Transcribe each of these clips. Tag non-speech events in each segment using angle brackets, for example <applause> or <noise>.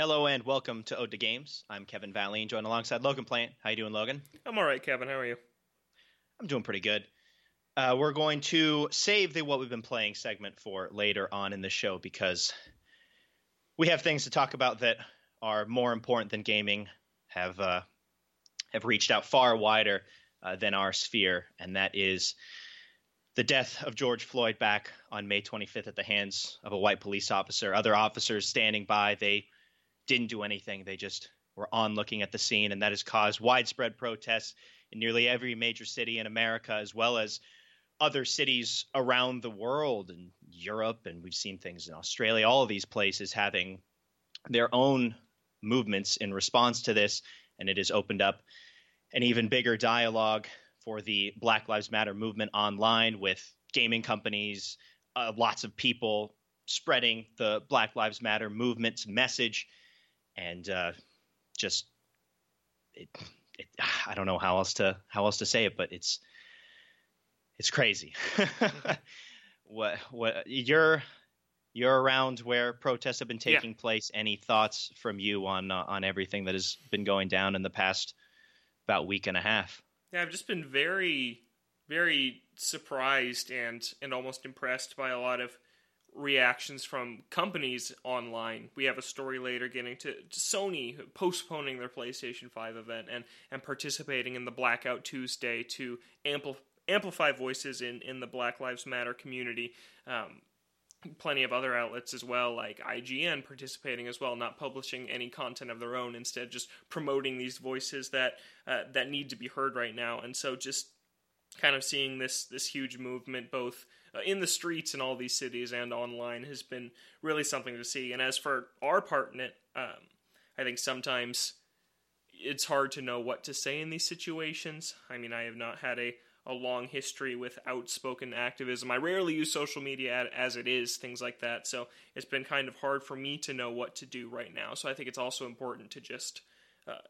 Hello and welcome to Ode to Games. I'm Kevin Valleen, joined alongside Logan Plant. How you doing, Logan? I'm all right, Kevin. How are you? I'm doing pretty good. Uh, we're going to save the what we've been playing segment for later on in the show because we have things to talk about that are more important than gaming, have uh, have reached out far wider uh, than our sphere, and that is the death of George Floyd back on May 25th at the hands of a white police officer. Other officers standing by, they didn't do anything. They just were on looking at the scene, and that has caused widespread protests in nearly every major city in America, as well as other cities around the world and Europe, and we've seen things in Australia, all of these places having their own movements in response to this, and it has opened up an even bigger dialogue for the Black Lives Matter movement online with gaming companies, uh, lots of people spreading the Black Lives Matter movement's message, and uh, just it, it, <sighs> I don't know how else to how else to say it, but it's it's crazy. <laughs> what what you're you're around where protests have been taking yeah. place. Any thoughts from you on uh, on everything that has been going down in the past about week and a half? Yeah, I've just been very very surprised and and almost impressed by a lot of reactions from companies online. We have a story later getting to, to, Sony postponing their PlayStation 5 event and, and participating in the Blackout Tuesday to ampl- amplify voices in, in the Black Lives Matter community. Um, plenty of other outlets as well, like IGN participating as well, not publishing any content of their own, instead just promoting these voices that uh, that need to be heard right now. And so just kind of seeing this this huge movement both uh, in the streets in all these cities and online has been really something to see. And as for our part in it, um, I think sometimes it's hard to know what to say in these situations. I mean, I have not had a a long history with outspoken activism. I rarely use social media as it is, things like that. So it's been kind of hard for me to know what to do right now. So I think it's also important to just uh,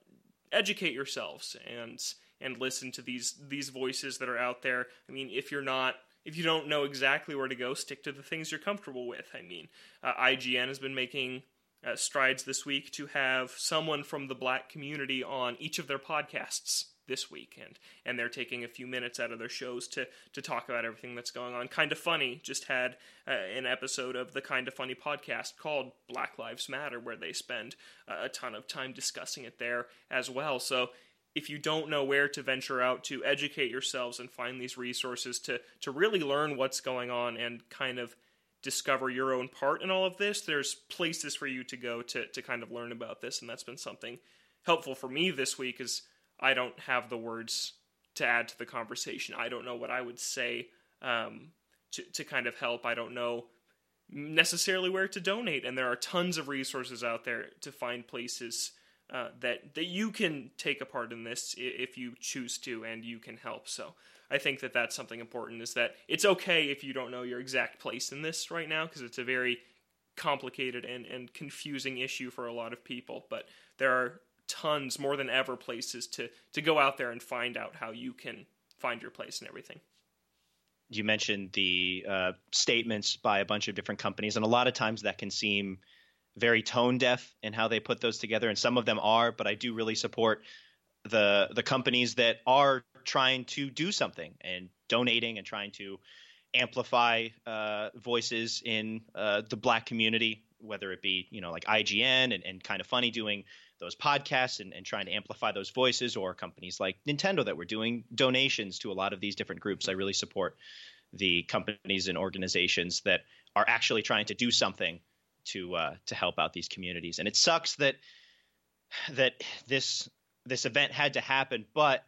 educate yourselves and and listen to these these voices that are out there. I mean, if you're not if you don't know exactly where to go, stick to the things you're comfortable with. I mean, uh, IGN has been making uh, strides this week to have someone from the black community on each of their podcasts this week and and they're taking a few minutes out of their shows to to talk about everything that's going on kind of funny just had uh, an episode of the kind of funny podcast called black lives matter where they spend uh, a ton of time discussing it there as well so if you don't know where to venture out to educate yourselves and find these resources to to really learn what's going on and kind of discover your own part in all of this there's places for you to go to to kind of learn about this. And that's been something helpful for me this week is I don't have the words to add to the conversation. I don't know what I would say um, to to kind of help. I don't know necessarily where to donate. And there are tons of resources out there to find places uh, that that you can take a part in this if you choose to, and you can help. So I think that that's something important. Is that it's okay if you don't know your exact place in this right now because it's a very complicated and, and confusing issue for a lot of people. But there are tons more than ever places to to go out there and find out how you can find your place and everything you mentioned the uh, statements by a bunch of different companies, and a lot of times that can seem very tone deaf in how they put those together, and some of them are. But I do really support the the companies that are trying to do something and donating and trying to amplify uh, voices in uh, the Black community, whether it be you know like IGN and, and kind of funny doing those podcasts and, and trying to amplify those voices, or companies like Nintendo that were doing donations to a lot of these different groups. I really support the companies and organizations that are actually trying to do something to uh, to help out these communities. And it sucks that that this this event had to happen, but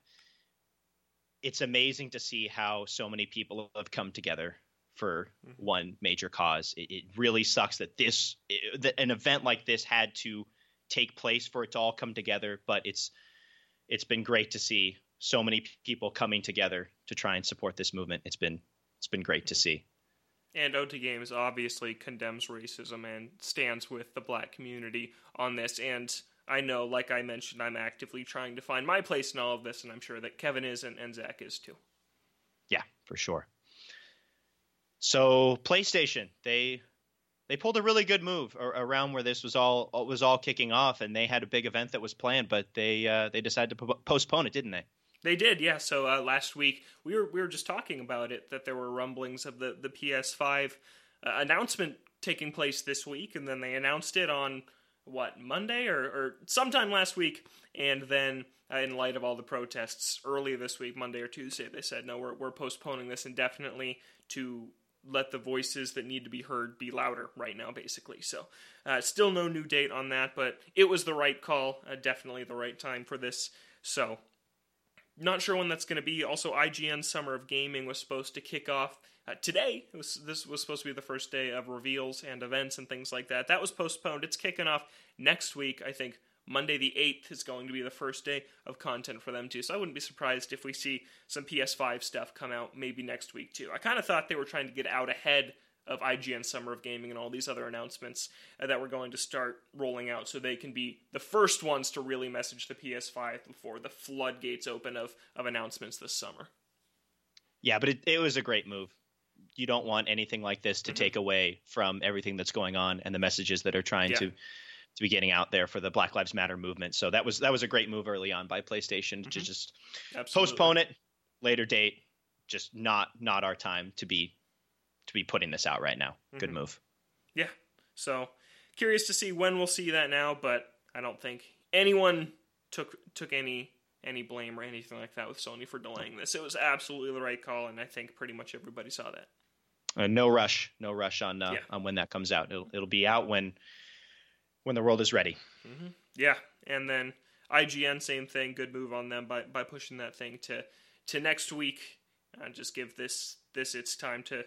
it's amazing to see how so many people have come together for mm-hmm. one major cause. It, it, really sucks that this it, that an event like this had to take place for it to all come together, but it's it's been great to see so many people coming together to try and support this movement. It's been it's been great to see. And OT Games obviously condemns racism and stands with the black community on this. And I know, like I mentioned, I'm actively trying to find my place in all of this, and I'm sure that Kevin is and, and Zach is too. Yeah, for sure. So PlayStation, they they pulled a really good move around where this was all was all kicking off, and they had a big event that was planned, but they uh, they decided to postpone it, didn't they? They did, yeah. So uh, last week we were we were just talking about it that there were rumblings of the the PS5 uh, announcement taking place this week, and then they announced it on what Monday or, or sometime last week, and then uh, in light of all the protests early this week, Monday or Tuesday, they said no, we're we're postponing this indefinitely to let the voices that need to be heard be louder right now, basically. So, uh, still no new date on that, but it was the right call, uh, definitely the right time for this. So, not sure when that's going to be. Also, IGN Summer of Gaming was supposed to kick off uh, today. Was, this was supposed to be the first day of reveals and events and things like that. That was postponed. It's kicking off next week. I think Monday the 8th is going to be the first day of content for them too. So I wouldn't be surprised if we see some PS5 stuff come out maybe next week too. I kind of thought they were trying to get out ahead of IGN Summer of Gaming and all these other announcements uh, that we're going to start rolling out so they can be the first ones to really message the PS5 before the floodgates open of, of announcements this summer. Yeah, but it, it was a great move. You don't want anything like this to mm-hmm. take away from everything that's going on and the messages that are trying yeah. to to be getting out there for the Black Lives Matter movement. So that was that was a great move early on by PlayStation mm-hmm. to just Absolutely. postpone it later date. Just not not our time to be to be putting this out right now. Mm-hmm. Good move. Yeah. So curious to see when we'll see that now, but I don't think anyone took took any any blame or anything like that with Sony for delaying this. It was absolutely the right call, and I think pretty much everybody saw that. Uh, no rush, no rush on uh, yeah. on when that comes out. It'll it'll be out when when the world is ready. Mm-hmm. Yeah, and then IGN, same thing. Good move on them by by pushing that thing to to next week. Uh, just give this this its time to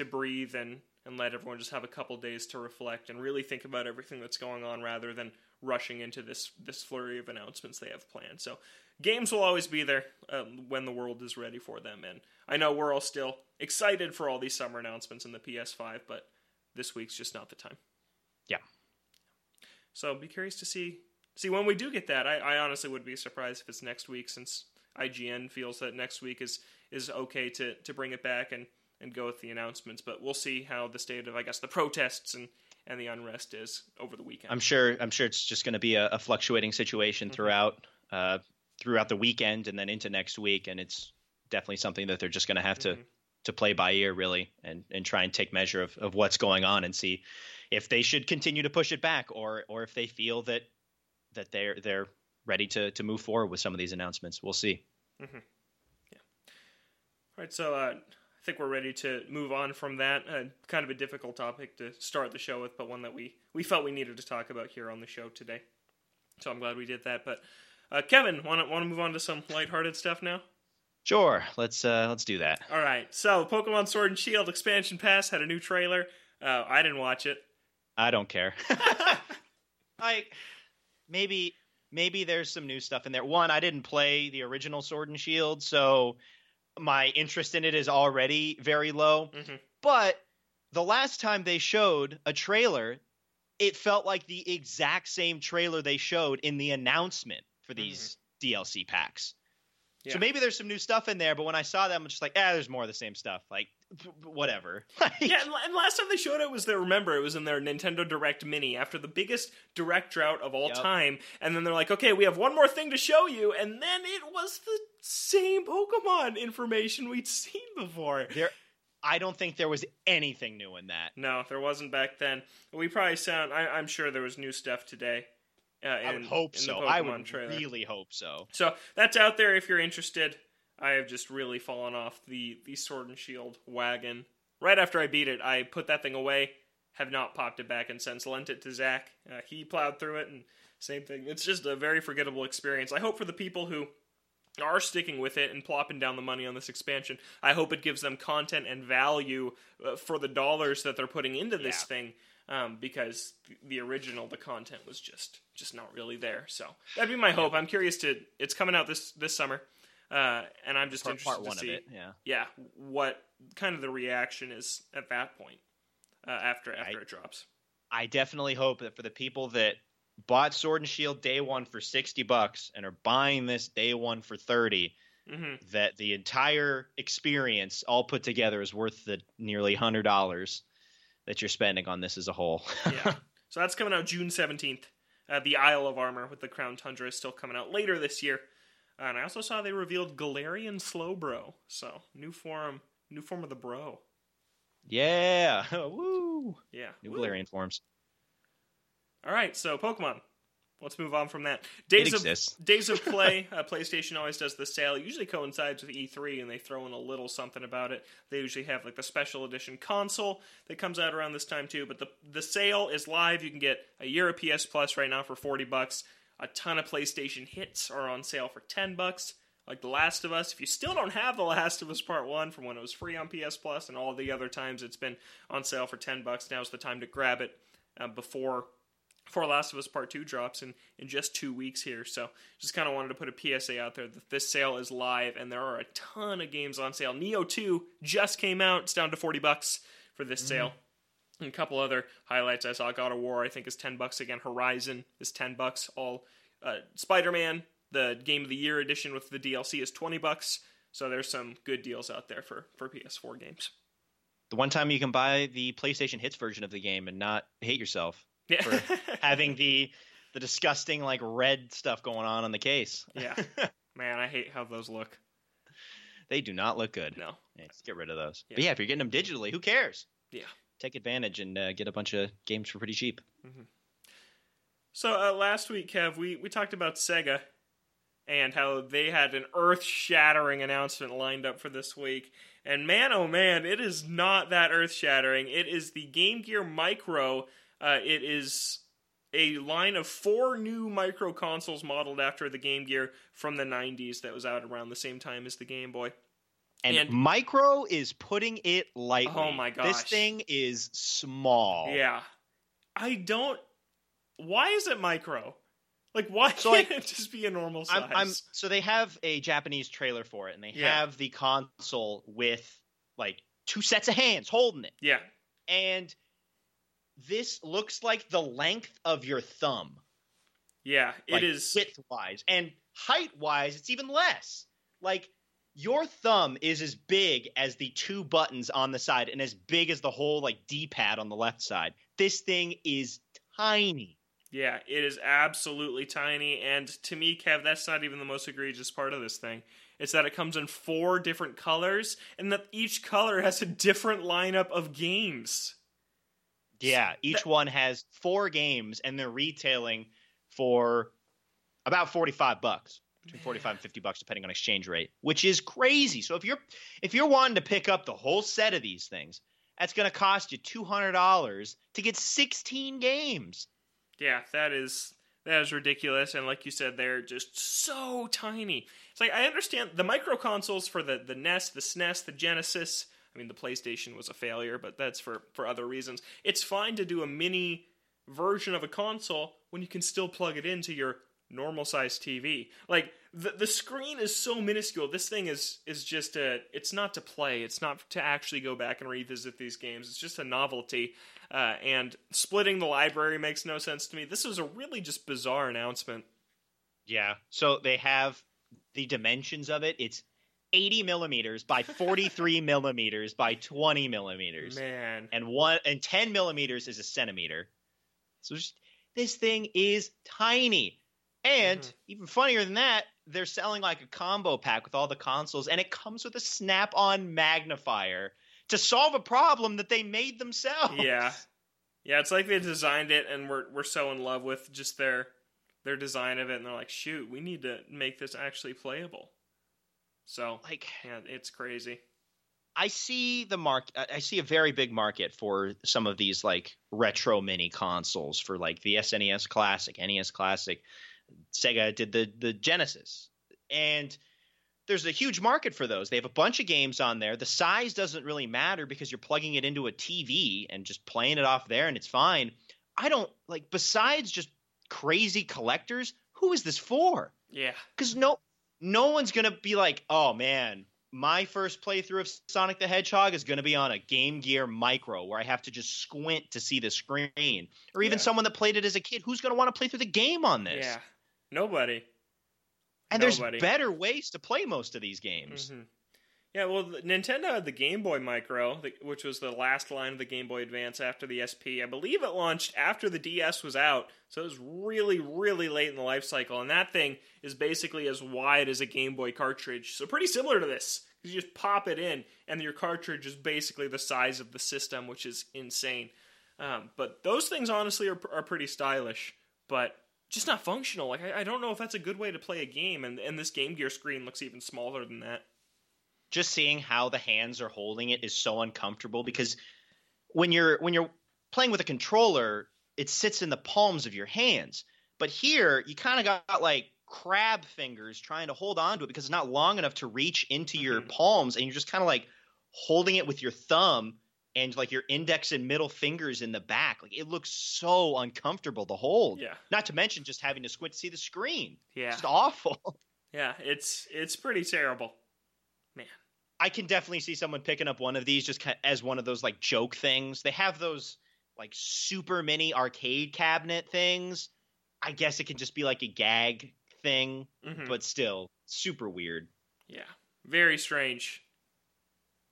to breathe and and let everyone just have a couple days to reflect and really think about everything that's going on rather than rushing into this this flurry of announcements they have planned. So games will always be there um, when the world is ready for them. And I know we're all still excited for all these summer announcements in the PS5, but this week's just not the time. Yeah. So be curious to see see when we do get that. I, I honestly would be surprised if it's next week, since IGN feels that next week is is okay to to bring it back and and go with the announcements. But we'll see how the state of I guess the protests and and the unrest is over the weekend. I'm sure I'm sure it's just going to be a, a, fluctuating situation mm-hmm. throughout uh, throughout the weekend and then into next week, and it's definitely something that they're just going to have to mm-hmm. to play by ear really and and try and take measure of, of what's going on and see if they should continue to push it back or or if they feel that that they're they're ready to to move forward with some of these announcements. We'll see. Mm-hmm. Yeah. All right. So uh, I think we're ready to move on from that. Uh, kind of a difficult topic to start the show with, but one that we we felt we needed to talk about here on the show today. So I'm glad we did that. But uh, Kevin, want to want to move on to some lighthearted stuff now? Sure. Let's uh, let's do that. All right. So Pokemon Sword and Shield expansion pass had a new trailer. Uh, I didn't watch it. I don't care. <laughs> <laughs> like maybe maybe there's some new stuff in there. One, I didn't play the original Sword and Shield, so my interest in it is already very low. Mm-hmm. But the last time they showed a trailer, it felt like the exact same trailer they showed in the announcement for these mm-hmm. DLC packs. Yeah. So maybe there's some new stuff in there, but when I saw them, I'm just like, ah, there's more of the same stuff. Like, whatever. <laughs> yeah, and last time they showed it was there. Remember, it was in their Nintendo Direct Mini after the biggest Direct drought of all yep. time, and then they're like, okay, we have one more thing to show you, and then it was the same Pokemon information we'd <laughs> seen before. There, I don't think there was anything new in that. No, there wasn't back then. We probably sound. I, I'm sure there was new stuff today. Uh, in, I would hope so. I would trailer. really hope so. So that's out there if you're interested. I have just really fallen off the the Sword and Shield wagon. Right after I beat it, I put that thing away. Have not popped it back and since lent it to Zach. Uh, he plowed through it and same thing. It's just a very forgettable experience. I hope for the people who are sticking with it and plopping down the money on this expansion. I hope it gives them content and value uh, for the dollars that they're putting into this yeah. thing um, because the original the content was just just not really there. So that'd be my hope. I'm curious to. It's coming out this this summer, uh, and I'm just part, interested part to see, yeah, yeah, what kind of the reaction is at that point uh, after after I, it drops. I definitely hope that for the people that bought Sword and Shield day one for sixty bucks and are buying this day one for 30 mm-hmm. that the entire experience all put together is worth the nearly hundred dollars that you're spending on this as a whole. yeah. <laughs> So that's coming out June 17th. Uh, the Isle of Armor with the Crown Tundra is still coming out later this year. Uh, and I also saw they revealed Galarian Slowbro. So new form, new form of the bro. Yeah. <laughs> Woo. Yeah. New Woo. Galarian forms. All right. So Pokemon. Let's move on from that. Days of. <laughs> Days of Play. Uh, PlayStation always does the sale. It usually coincides with E3, and they throw in a little something about it. They usually have like the special edition console that comes out around this time too. But the the sale is live. You can get a year of PS Plus right now for forty bucks. A ton of PlayStation hits are on sale for ten bucks. Like The Last of Us. If you still don't have The Last of Us Part One from when it was free on PS Plus, and all the other times it's been on sale for ten bucks, now's the time to grab it uh, before before Last of Us Part 2 drops in, in just two weeks here. So just kind of wanted to put a PSA out there that this sale is live and there are a ton of games on sale. Nioh 2 just came out. It's down to 40 bucks for this sale. And a couple other highlights I saw. God of War, I think, is 10 bucks again. Horizon is 10 bucks. All uh, Spider-Man, the Game of the Year edition with the DLC is 20 bucks. So there's some good deals out there for, for PS4 games. The one time you can buy the PlayStation Hits version of the game and not hate yourself Yeah. for <laughs> having the the disgusting like red stuff going on on the case. yeah. <laughs> Man, I hate how those look. they do not look good. No. Yeah, just get rid of those. Yeah. But yeah, if you're getting them digitally, who cares? Yeah. Take advantage and uh, get a bunch of games for pretty cheap. So uh, last week, Kev, we, we talked about Sega and how they had an earth shattering announcement lined up for this week. And man, oh man, it is not that earth shattering. It is the Game Gear Micro. Uh, it is a line of four new micro consoles modeled after the Game Gear from the 90s that was out around the same time as the Game Boy. And, And- Micro is putting it lightly. Oh my gosh. This thing is small. Yeah. I don't. Why is it micro? Like, why So, can't like, it just be a normal size? I'm, I'm so they have a Japanese trailer for it, and they Yeah. have the console with like two sets of hands holding it, yeah. and this looks like the length of your thumb. Yeah, like, it is. width wise, and height wise, it's even less. Like your thumb is as big as the two buttons on the side, and as big as the whole like D-pad on the left side. This thing is tiny. Yeah, it is absolutely tiny. And to me, Kev, that's not even the most egregious part of this thing. It's that it comes in four different colors, and that each color has a different lineup of games. Yeah, each one has four games, and they're retailing for about forty-five bucks, between forty-five and fifty bucks, depending on exchange rate, which is crazy. So if you're if you're wanting to pick up the whole set of these things, that's going to cost you two hundred dollars to get sixteen games. Yeah, that is that is ridiculous. And like you said, they're just so tiny. It's like I understand the micro consoles for the the NES, the SNES, the Genesis. I mean, the PlayStation was a failure, but that's for for other reasons. It's fine to do a mini version of a console when you can still plug it into your normal size TV. Like the the screen is so minuscule. This thing is is just a. It's not to play. It's not to actually go back and revisit these games. It's just a novelty. Uh, and splitting the library makes no sense to me. This was a really just bizarre announcement. Yeah. So they have the dimensions of it. It's 80 millimeters by 43 <laughs> millimeters by 20 millimeters. Man, And one and 10 millimeters is a centimeter. So just, this thing is tiny. And Mhm. even funnier than that, they're selling like a combo pack with all the consoles, and it comes with a snap on magnifier to solve a problem that they made themselves. yeah, <laughs> yeah. It's like they designed it, and we're we're so in love with just their their design of it, and they're like, shoot, we need to make this actually playable. So Like yeah, it's crazy. I see the mark. I see a very big market for some of these like retro mini consoles for like the SNES Classic, NES Classic. Sega did the the Genesis, and there's a huge market for those. They have a bunch of games on there. The size doesn't really matter because you're plugging it into a TV and just playing it off there, and it's fine. I don't like. Besides just crazy collectors, who is this for? Yeah, because no no one's gonna be like oh man my first playthrough of sonic the hedgehog is gonna be on a game gear micro where i have to just squint to see the screen or even Yeah. someone that played it as a kid who's gonna want to play through the game on this yeah. Nobody. and nobody. there's better ways to play most of these games Mhm. Yeah, well, Nintendo had the Game Boy Micro, which was the last line of the Game Boy Advance after the SP. I believe it launched after the DS was out, so it was really, really late in the life cycle. And that thing is basically as wide as a Game Boy cartridge, so pretty similar to this. You just pop it in, and your cartridge is basically the size of the system, which is insane. Um, but those things, honestly, are, are pretty stylish, but just not functional. Like I, I don't know if that's a good way to play a game, and and this Game Gear screen looks even smaller than that just seeing how the hands are holding it is so uncomfortable because when you're when you're playing with a controller, it sits in the palms of your hands. But here, you kind of got like crab fingers trying to hold on to it because it's not long enough to reach into mm-hmm. your palms, and you're just kind of like holding it with your thumb and like your index and middle fingers in the back. Like it looks so uncomfortable to hold. Yeah. Not to mention just having to squint to see the screen. Yeah. It's awful. <laughs> Yeah, it's it's pretty terrible. Man. I can definitely see someone picking up one of these just as one of those like joke things. They have those like super mini arcade cabinet things. I guess it can just be like a gag thing, mm-hmm. but still super weird. Yeah. Very strange.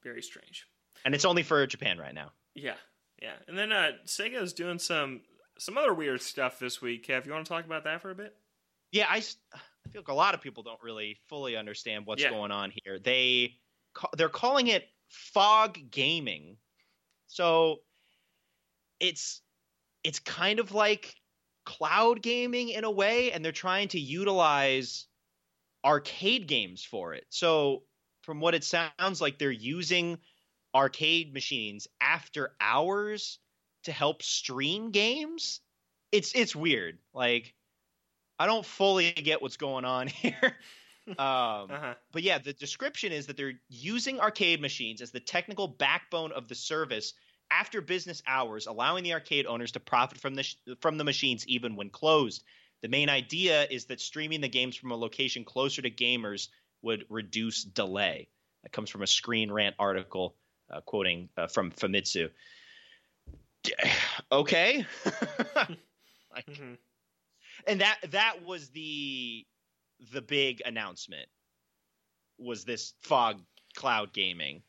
Very strange. And it's only for Japan right now. Yeah. Yeah. And then uh Sega is doing some some other weird stuff this week. Kev, you want to talk about that for a bit? Yeah, I I feel like a lot of people don't really fully understand what's yeah. going on here. They they're calling it fog gaming. So it's it's kind of like cloud gaming in a way and they're trying to utilize arcade games for it. So from what it sounds like they're using arcade machines after hours to help stream games. It's it's weird. Like I don't fully get what's going on <laughs> here. Um, uh-huh. But yeah, the description is that they're using arcade machines as the technical backbone of the service after business hours, allowing the arcade owners to profit from the sh- from the machines even when closed. The main idea is that streaming the games from a location closer to gamers would reduce delay. That comes from a Screen Rant article uh, quoting uh, from Famitsu. <sighs> okay, <laughs> like, mm-hmm. and that that was the the big announcement was this fog cloud gaming.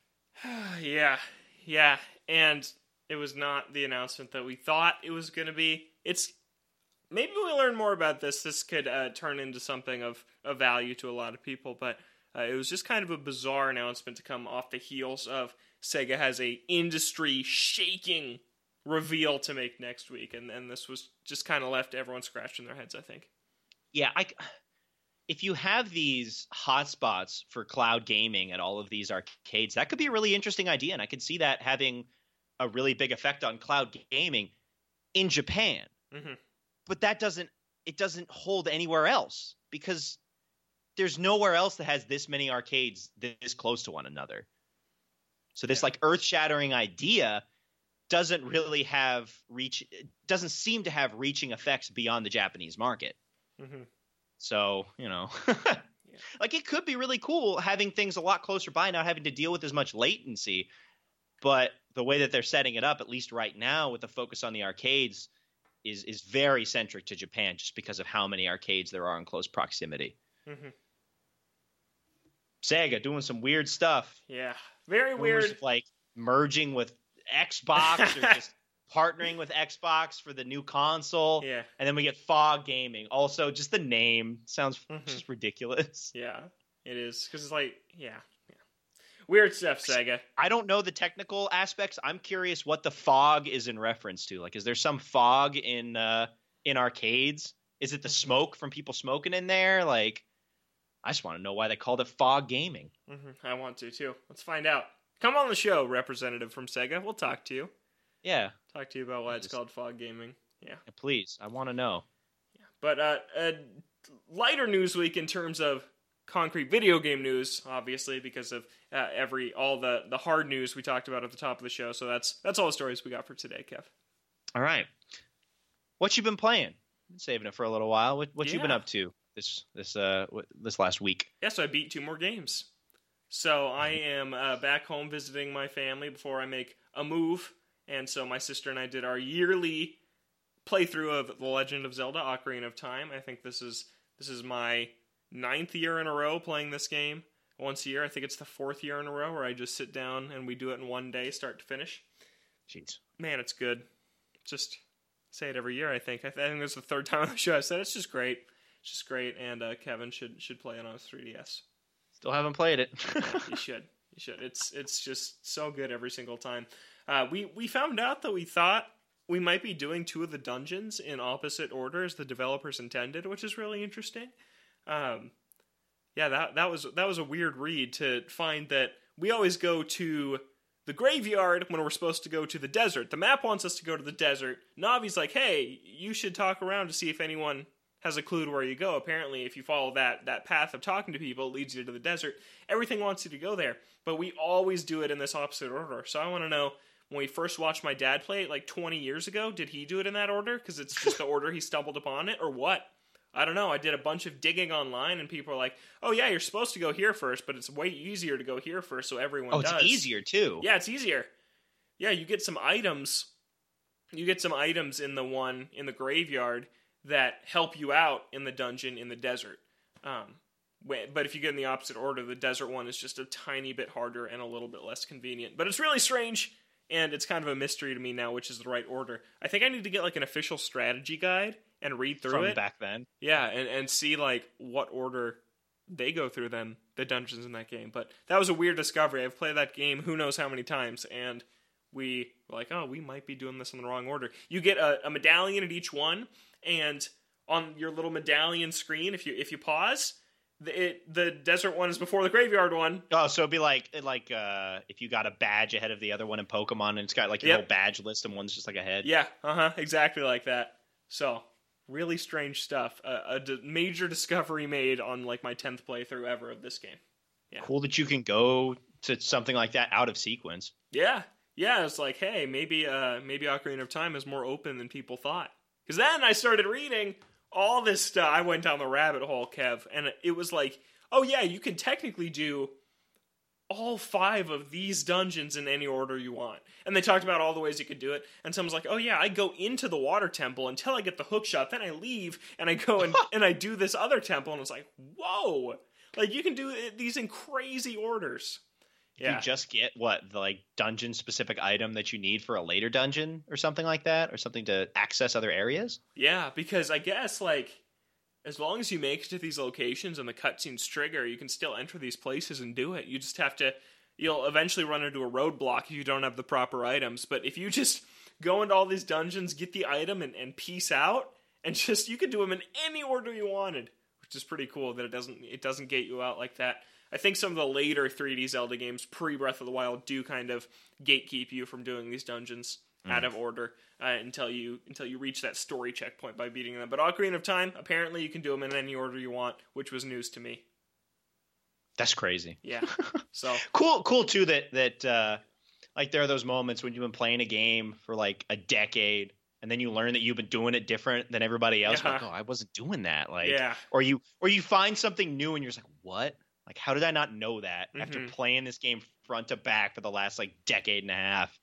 <sighs> yeah, yeah, and it was not the announcement that we thought it was going to be. It's maybe we learn more about this. This could uh, turn into something of, of value to a lot of people, but uh, it was just kind of a bizarre announcement to come off the heels of Sega has a industry shaking reveal to make next week, and and this was just kind of left everyone scratching their heads. I think. Yeah, I <sighs> if you have these hotspots for cloud gaming at all of these arcades, that could be a really interesting idea, and I could see that having a really big effect on cloud gaming in Japan. Mm-hmm. But that doesn't it doesn't hold anywhere else because there's nowhere else that has this many arcades this close to one another. So this yeah. like earth-shattering idea doesn't really have reach doesn't seem to have reaching effects beyond the Japanese market. Mm-hmm. So, you know, <laughs> yeah. like it could be really cool having things a lot closer by, not having to deal with as much latency. But the way that they're setting it up, at least right now, with the focus on the arcades, is is very centric to Japan, just because of how many arcades there are in close proximity. Mm-hmm. Sega doing some weird stuff. Yeah, very weird. Of, like merging with Xbox or <laughs> just partnering with Xbox for the new console. Yeah. And then we get Fog Gaming. Also, just the name sounds mm-hmm. just ridiculous. <laughs> Yeah, it is. Because it's like, yeah, yeah. Weird stuff, Sega. I don't know the technical aspects. I'm curious what the fog is in reference to. Like, is there some fog in uh, in arcades? Is it the mm-hmm. smoke from people smoking in there? Like, I just want to know why they called it Fog Gaming. Mm-hmm. I want to too. Let's find out. Come on the show, representative from Sega. We'll talk to you. Yeah. Talk to you about why it's called fog gaming. Yeah. yeah please, I want to know. Yeah. But uh, a lighter news week in terms of concrete video game news, obviously, because of uh, every all the the hard news we talked about at the top of the show. So that's that's all the stories we got for today, Kev. All right. What you been playing? Been saving it for a little while. What what yeah. you been up to this this uh this last week? Yes, yeah, so I beat two more games. So I am uh, back home visiting my family before I make a move and so my sister and I did our yearly playthrough of The Legend of Zelda: Ocarina of Time. I think this is this is my ninth year in a row playing this game. once a year. I think it's the fourth year in a row where I just sit down and we do it in one day, start to finish. Jeez. Man, it's good. Just say it every year. I think. I, th- I think this is the third <laughs> time on the show I said it. it's just great. It's just great, and uh, Kevin should should play it on his 3ds. Still haven't played it. <laughs> you should. You should. It's it's just so good every single time. Uh, we we found out that we thought we might be doing two of the dungeons in opposite order as the developers intended, which is really interesting. Um, yeah, that that was that was a weird read to find that we always go to the graveyard when we're supposed to go to the desert. The map wants us to go to the desert. Navi's like, "Hey, you should talk around to see if anyone has a clue to where you go. Apparently, if you follow that that path of talking to people, it leads you to the desert. Everything wants you to go there, but we always do it in this opposite order. So I want to know when we first watched my dad play it like 20 years ago, did he do it in that order because it's just the <laughs> order he stumbled upon it or what? I don't know. I did a bunch of digging online, and people are like, "Oh yeah, you're supposed to go here first, but it's way easier to go here first, so everyone oh, does. oh, does." it's easier too. Yeah, it's easier. Yeah, you get some items. You get some items in the one in the graveyard that help you out in the dungeon in the desert. Um, but if you get in the opposite order, the desert one is just a tiny bit harder and a little bit less convenient. But it's really strange, and it's kind of a mystery to me now which is the right order. I think I need to get like an official strategy guide and read through From it. back then. Yeah, and, and see like what order they go through then the dungeons in that game. But that was a weird discovery. I've played that game who knows how many times, and we were like, oh, we might be doing this in the wrong order. You get a, a medallion at each one, and on your little medallion screen, if you if you pause, the, it, the desert one is before the graveyard one. Oh, so it'd be like like uh, if you got a badge ahead of the other one in Pokemon, and it's got like your Yep. whole badge list, and one's just like ahead. Yeah, uh huh, exactly like that. So really strange stuff. A, a d- major discovery made on like my tenth playthrough ever of this game. Yeah. Cool that you can go to something like that out of sequence. Yeah, yeah. It's like, hey, maybe uh, maybe Ocarina of Time is more open than people thought. Because then I started reading all this stuff. I went down the rabbit hole, Kev, and it was like, oh yeah, you can technically do all five of these dungeons in any order you want. And they talked about all the ways you could do it. And someone's like, oh yeah, I go into the water temple until I get the hook shot, then I leave and I go and, <laughs> and I do this other temple. And it's like, whoa, like you can do these in crazy orders. Yeah. You just get what the like dungeon specific item that you need for a later dungeon or something like that, or something to access other areas. Yeah, because I guess like as long as you make it to these locations and the cutscenes trigger, you can still enter these places and do it. You just have to you'll eventually run into a roadblock if you don't have the proper items. But if you just go into all these dungeons, get the item and, and peace out, and just you could do them in any order you wanted, which is pretty cool that it doesn't it doesn't gate you out like that. I think some of the later 3D Zelda games pre Breath of the Wild do kind of gatekeep you from doing these dungeons out of order uh, until you until you reach that story checkpoint by beating them. But Ocarina of Time, apparently you can do them in any order you want, which was news to me. That's crazy. Yeah. <laughs> So Cool, cool too that that uh, like there are those moments when you've been playing a game for like a decade. And then you learn that you've been doing it different than everybody else. Like, oh, I wasn't doing that. Like, yeah, or you or you find something new and you're just like, what? Like, how did I not know that after Mhm. playing this game front to back for the last like decade and a half?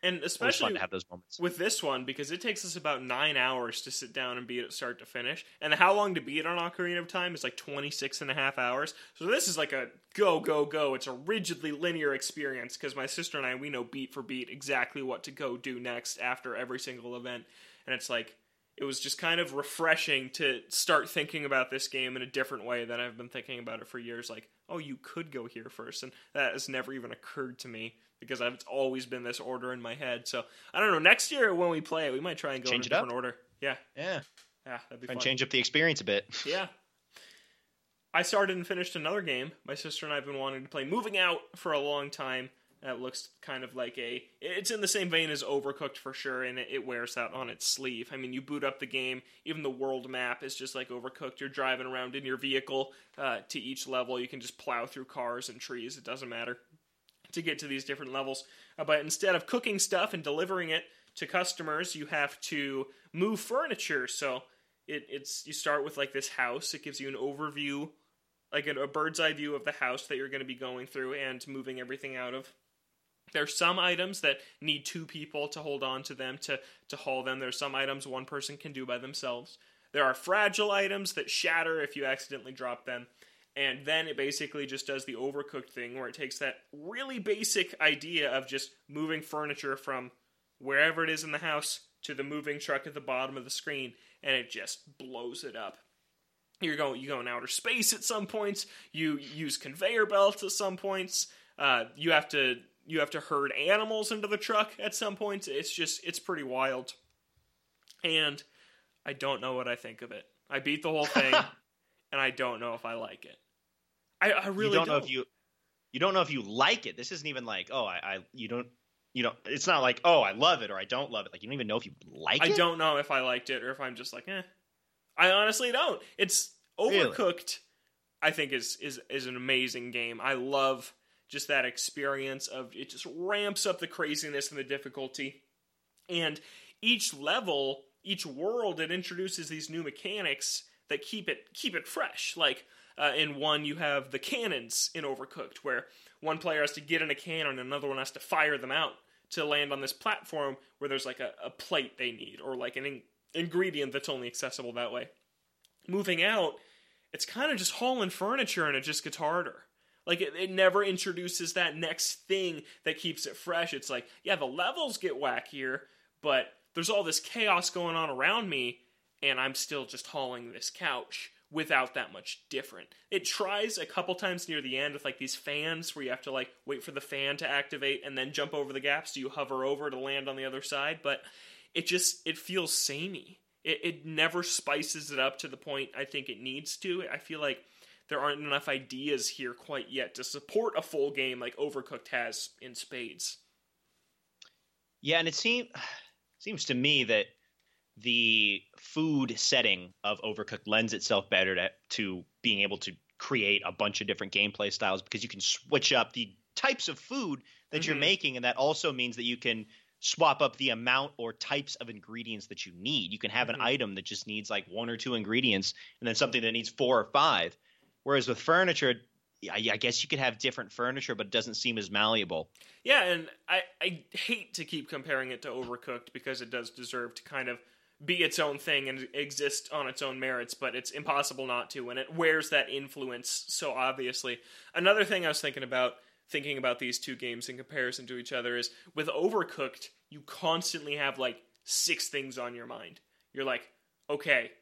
and especially fun to have those moments. with this one because it takes us about nine hours to sit down and beat it start to finish and how long to beat it on ocarina of time is like 26 and a half hours so this is like a go go go it's a rigidly linear experience because my sister and i we know beat for beat exactly what to go do next after every single event and it's like it was just kind of refreshing to start thinking about this game in a different way than i've been thinking about it for years like oh you could go here first and that has never even occurred to me because I've, it's always been this order in my head. So I don't know. Next year when we play it, we might try and go Change in a it up. different order. Yeah, Yeah, yeah, that'd be try fun. and change up the experience a bit. Yeah. I started and finished another game. My sister and I have been wanting to play Moving Out for a long time. That looks kind of like a. It's in the same vein as Overcooked for sure, and it, wears that on its sleeve. I mean, you boot up the game, even the world map is just like Overcooked. You're driving around in your vehicle uh, to each level. You can just plow through cars and trees. It doesn't matter to get to these different levels. Uh, but instead of cooking stuff and delivering it to customers, you have to move furniture. So it, it's you start with like this house. It gives you an overview, like a bird's eye view of the house that you're going to be going through and moving everything out of. There's some items that need two people to hold on to them to to haul them. There's some items one person can do by themselves. There are fragile items that shatter if you accidentally drop them. And then it basically just does the overcooked thing where it takes that really basic idea of just moving furniture from wherever it is in the house to the moving truck at the bottom of the screen and it just blows it up. You're going you go in outer space at some points, you use conveyor belts at some points, uh, you have to you have to herd animals into the truck at some points. It's just it's pretty wild. And I don't know what I think of it. I beat the whole thing <laughs> and I don't know if I like it. I, I really you don't, don't, know if you you don't know if you like it. This isn't even like oh I, I you don't you know it's not like oh I love it or I don't love it. Like you don't even know if you like I it. I don't know if I liked it or if I'm just like eh. I honestly don't. It's Really? overcooked. I think is is is an amazing game. I love just that experience of it just ramps up the craziness and the difficulty. And each level, each world, it introduces these new mechanics that keep it keep it fresh. Like uh, in one, you have the cannons in Overcooked, where one player has to get in a cannon and another one has to fire them out to land on this platform where there's like a, a plate they need or like an in- ingredient that's only accessible that way. Moving out, it's kind of just hauling furniture and it just gets harder. Like it, it never introduces that next thing that keeps it fresh. It's like, yeah, the levels get wackier, but there's all this chaos going on around me, and I'm still just hauling this couch without that much different. It tries a couple times near the end with like these fans where you have to like wait for the fan to activate and then jump over the gap so you hover over to land on the other side, but it just it feels samey. It, it never spices it up to the point I think it needs to. I feel like there aren't enough ideas here quite yet to support a full game like Overcooked has in spades. Yeah, and it seems <sighs> seems to me that the food setting of Overcooked lends itself better to, to being able to create a bunch of different gameplay styles because you can switch up the types of food that you're Mhm. making, and that also means that you can swap up the amount or types of ingredients that you need. You can have Mhm. an item that just needs like one or two ingredients, and then something that needs four or five. Whereas with furniture, I, I guess you could have different furniture, but it doesn't seem as malleable. Yeah, and I, I hate to keep comparing it to Overcooked because it does deserve to kind of be its own thing and exist on its own merits, but it's impossible not to, and it wears that influence so obviously. Another thing I was thinking about, thinking about these two games in comparison to each other, is with Overcooked, you constantly have like six things on your mind. You're like, okay,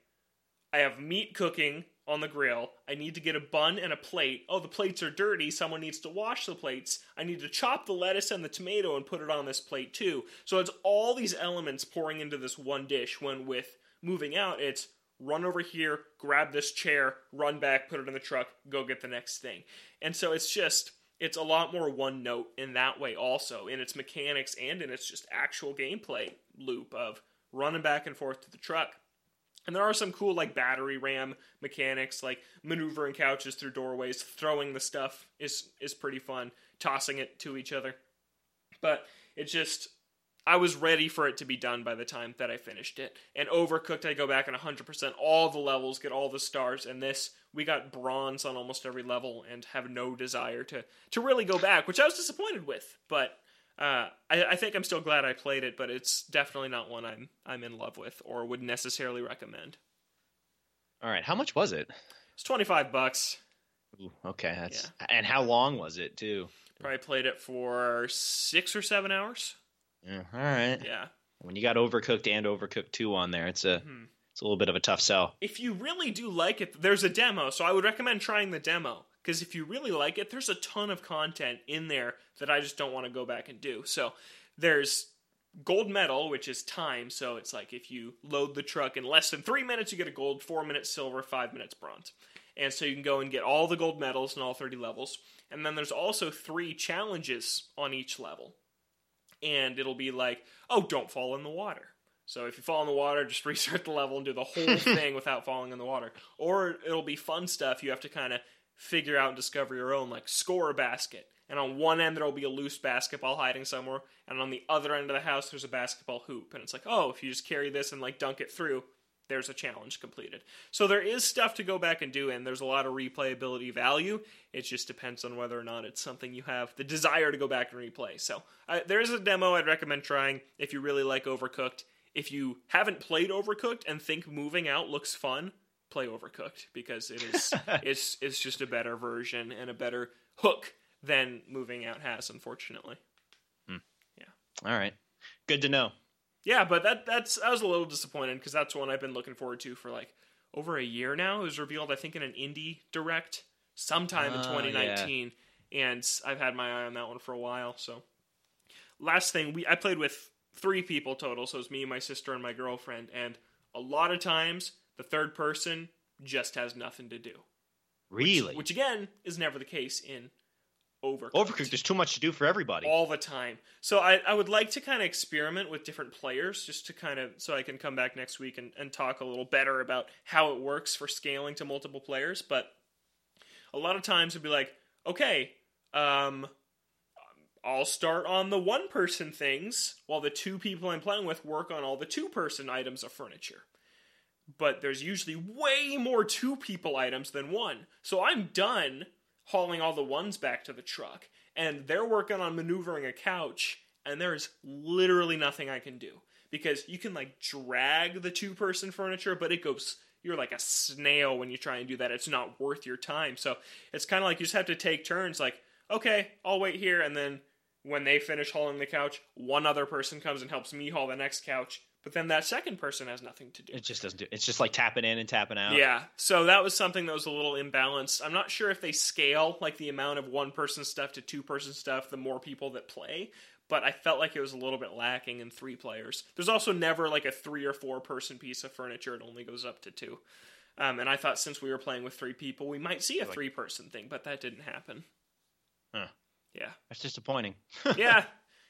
I have meat cooking on the grill. I need to get a bun and a plate. Oh, the plates are dirty. Someone needs to wash the plates. I need to chop the lettuce and the tomato and put it on this plate too. So it's all these elements pouring into this one dish. When with moving out, it's run over here, grab this chair, run back, put it in the truck, go get the next thing. And so it's just it's a lot more one note in that way also in its mechanics and in its just actual gameplay loop of running back and forth to the truck. And there are some cool like battery ram mechanics, like maneuvering couches through doorways, throwing the stuff is is pretty fun, tossing it to each other. But it just I was ready for it to be done by the time that I finished it. And Overcooked, I go back and 100% all the levels, get all the stars, and this we got bronze on almost every level and have no desire to to really go back, which I was disappointed with. But uh, I, I think I'm still glad I played it, but it's definitely not one I'm I'm in love with or would necessarily recommend. All right, how much was it? It's 25 bucks. Ooh, okay, that's and how long was it too? Probably played it for six or seven hours. Yeah, all right. Yeah. When you got Overcooked and Overcooked Two on there, it's a Hmm. it's a little bit of a tough sell. If you really do like it, there's a demo, so I would recommend trying the demo. Because if you really like it, there's a ton of content in there that I just don't want to go back and do. So there's gold medal, which is time. So it's like if you load the truck in less than three minutes, you get a gold, four minutes silver, five minutes bronze. And so you can go and get all the gold medals in all 30 levels. And then there's also three challenges on each level. And it'll be like, oh, don't fall in the water. So if you fall in the water, just <laughs> restart the level and do the whole <laughs> thing without falling in the water. Or it'll be fun stuff you have to kind of figure out and discover your own, like score a basket. And on one end there'll be a loose basketball hiding somewhere, and on the other end of the house there's a basketball hoop. And it's like, oh, if you just carry this and like dunk it through, there's a challenge completed. So there is stuff to go back and do, and there's a lot of replayability value. It just depends on whether or not it's something you have the desire to go back and replay. So uh, there is a demo I'd recommend trying if you really like Overcooked. If you haven't played Overcooked and think moving out looks fun, play Overcooked because it is <laughs> it's it's just a better version and a better hook than Moving Out has, unfortunately. Yeah. All right. Good to know. Yeah, but that that's I was a little disappointed because that's one I've been looking forward to for like over a year now. It was revealed, I think, in an indie direct sometime in Ah, 2019, and I've had my eye on that one for a while. So, last thing we I played with three people total, so it's me, my sister, and my girlfriend, and a lot of times the third person just has nothing to do. Really? Which again is never the case in Overcooked. Overcooked, there's too much to do for everybody. all the time. So I, I would like to kind of experiment with different players just to kind of so I can come back next week and, and talk a little better about how it works for scaling to multiple players. But a lot of times it'd be like, okay, um, I'll start on the one person things while the two people I'm playing with work on all the two person items of furniture. But there's usually way more two people items than one. So I'm done hauling all the ones back to the truck, and they're working on maneuvering a couch, and there's literally nothing I can do. Because you can like drag the two person furniture, but it goes you're like a snail when you try and do that. It's not worth your time. So it's kind of like you just have to take turns, like, okay, I'll wait here. And then when they finish hauling the couch, one other person comes and helps me haul the next couch. But then that second person has nothing to do. It just doesn't do. It's just like tapping in and tapping out. Yeah, so that was something that was a little imbalanced. I'm not sure if they scale like the amount of one person stuff to two person stuff the more people that play, but I felt like it was a little bit lacking in three players. There's also never like a three or four person piece of furniture, it only goes up to two. Um, and I thought since we were playing with three people, we might see a three person thing, but that didn't happen. Huh. Yeah. That's disappointing. <laughs> yeah.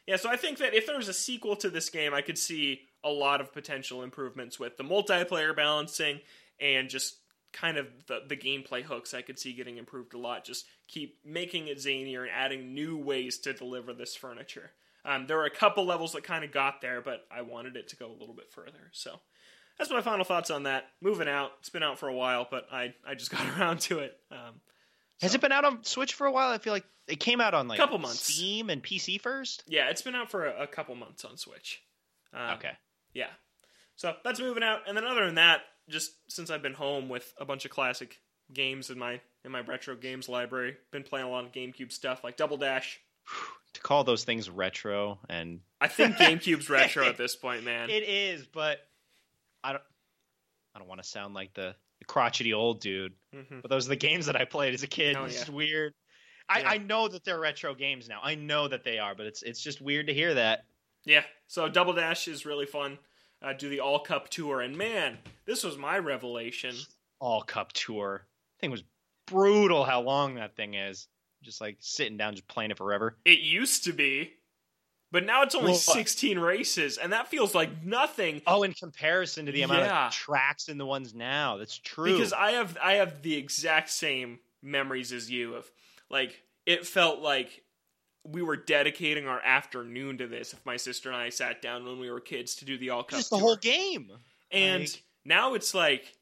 Yeah, so I think that if there was a sequel to this game, I could see a lot of potential improvements with the multiplayer balancing and just kind of the, the gameplay hooks I could see getting improved a lot. Just keep making it zanier and adding new ways to deliver this furniture. Um, there were a couple levels that kind of got there, but I wanted it to go a little bit further. So that's my final thoughts on that. Moving out. It's been out for a while, but I, I just <laughs> got around to it. Um, Has it been out on Switch for a while? I feel like it came out on like Couple months. Steam and PC first. yeah, it's been out for a, a couple months on Switch. Um, okay. Yeah. So that's moving out, and then other than that, just since I've been home with a bunch of classic games in my in my retro games library, been playing a lot of GameCube stuff like Double Dash. <sighs> To call those things retro and I think GameCube's retro at this point, man. <laughs> it is, but I don't. I don't want to sound like the, the crotchety old dude, Mhm. but those are the games that I played as a kid. Oh, it's yeah. just weird. I, Yeah. I know that they're retro games now. I know that they are, but it's it's just weird to hear that. Yeah. So Double Dash is really fun. Uh, do the All Cup tour, and man, this was my revelation. All Cup Tour thing was brutal. How long that thing is? Just like sitting down, just playing it forever. It used to be, but now it's only Well, uh, 16 races, and that feels like nothing. Oh, in comparison to the amount Yeah. of tracks in the ones now, that's true. because I have I have the exact same memories as you of like it felt like we were dedicating our afternoon to this if my sister and I sat down when we were kids to do the all cup just the tour. whole game. and like- now it's like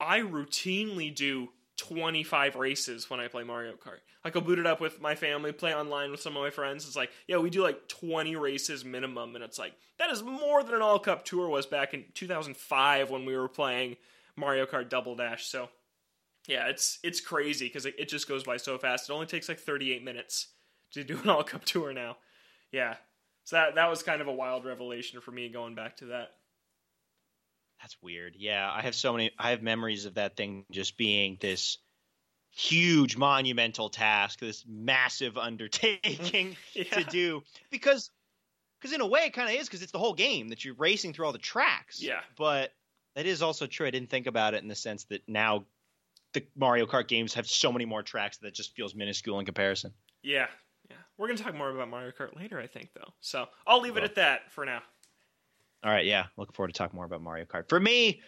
I routinely do 25 races when I play Mario Kart. Like I'll boot it up with my family, play online with some of my friends. It's like, yeah, we do like 20 races minimum and it's like that is more than an all cup tour was back in 2005 when we were playing Mario Kart Double Dash. So yeah, it's it's crazy because it, it just goes by so fast. It only takes like 38 minutes to do an all cup tour now. Yeah. So that that was kind of a wild revelation for me going back to that. That's weird. Yeah, I have so many. I have memories of that thing just being this huge, monumental task, this massive <laughs> undertaking <laughs> Yeah. to do. Because, because in a way, it kind of is. Because it's the whole game that you're racing through all the tracks. Yeah. But that is also true. I didn't think about it in the sense that now the Mario Kart games have so many more tracks that it just feels minuscule in comparison. Yeah, We're gonna talk more about Mario Kart later, I think, though. So I'll leave it at that for now. All right, yeah, looking forward to talk more about Mario Kart. For me,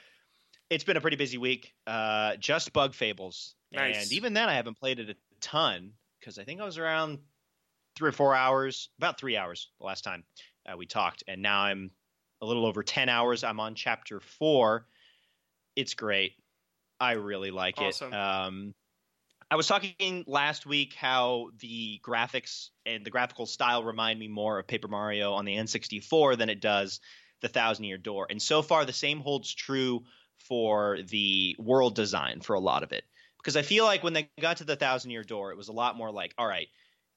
it's been a pretty busy week. Uh, just Bug Fables, Nice. and even then, I haven't played it a ton because I think I was around three or four hours, about three hours the last time uh, we talked, and now I'm a little over ten hours. I'm on chapter four. It's great. I really like Awesome. it. Um, I was talking last week how the graphics and the graphical style remind me more of Paper Mario on the N64 than it does the Thousand Year Door. And so far, the same holds true for the world design for a lot of it because I feel like when they got to the thousand year door, it was a lot more like, all right,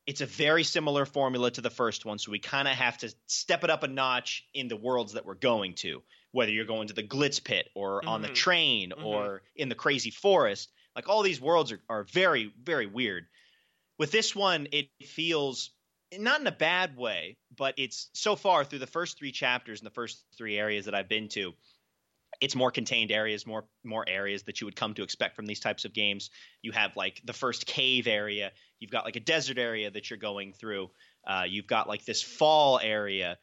it's a very similar formula to the first one, so we kind of have to step it up a notch in the worlds that we're going to, whether you're going to the Glitz Pit or mm-hmm. on the mm-hmm. train mm-hmm. or in the crazy forest. Like all these worlds are, are very, very weird. With this one, it feels not in a bad way, but it's so far through the first three chapters and the first three areas that I've been to, it's more contained areas, more more areas that you would come to expect from these types of games. You have like the first cave area. You've got like a desert area that you're going through. Uh, you've got like this fall area,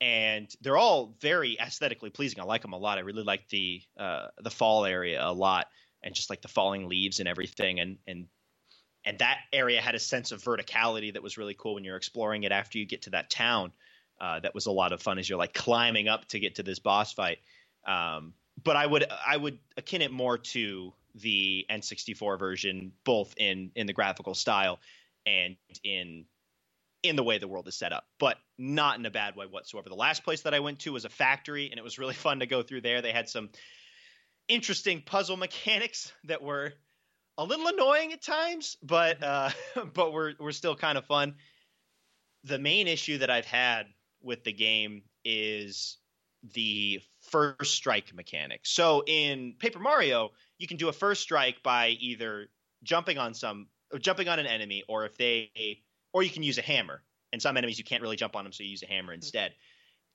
and they're all very aesthetically pleasing. I like them a lot. I really like the uh, the fall area a lot, and just like the falling leaves and everything. And and and that area had a sense of verticality that was really cool when you're exploring it after you get to that town. Uh, that was a lot of fun as you're like climbing up to get to this boss fight. Um, but I would I would akin it more to the N64 version, both in in the graphical style and in in the way the world is set up, but not in a bad way whatsoever. The last place that I went to was a factory, and it was really <laughs> fun to go through there. They had some interesting puzzle mechanics that were a little annoying at times, but uh, <laughs> but we're we're still kind of fun. The main issue that I've had with the game is the first strike mechanic. So in Paper Mario, you can do a first strike by either jumping on some jumping on an enemy or if they or you can use a hammer. And some enemies you can't really jump on them so you use a hammer hmm. instead.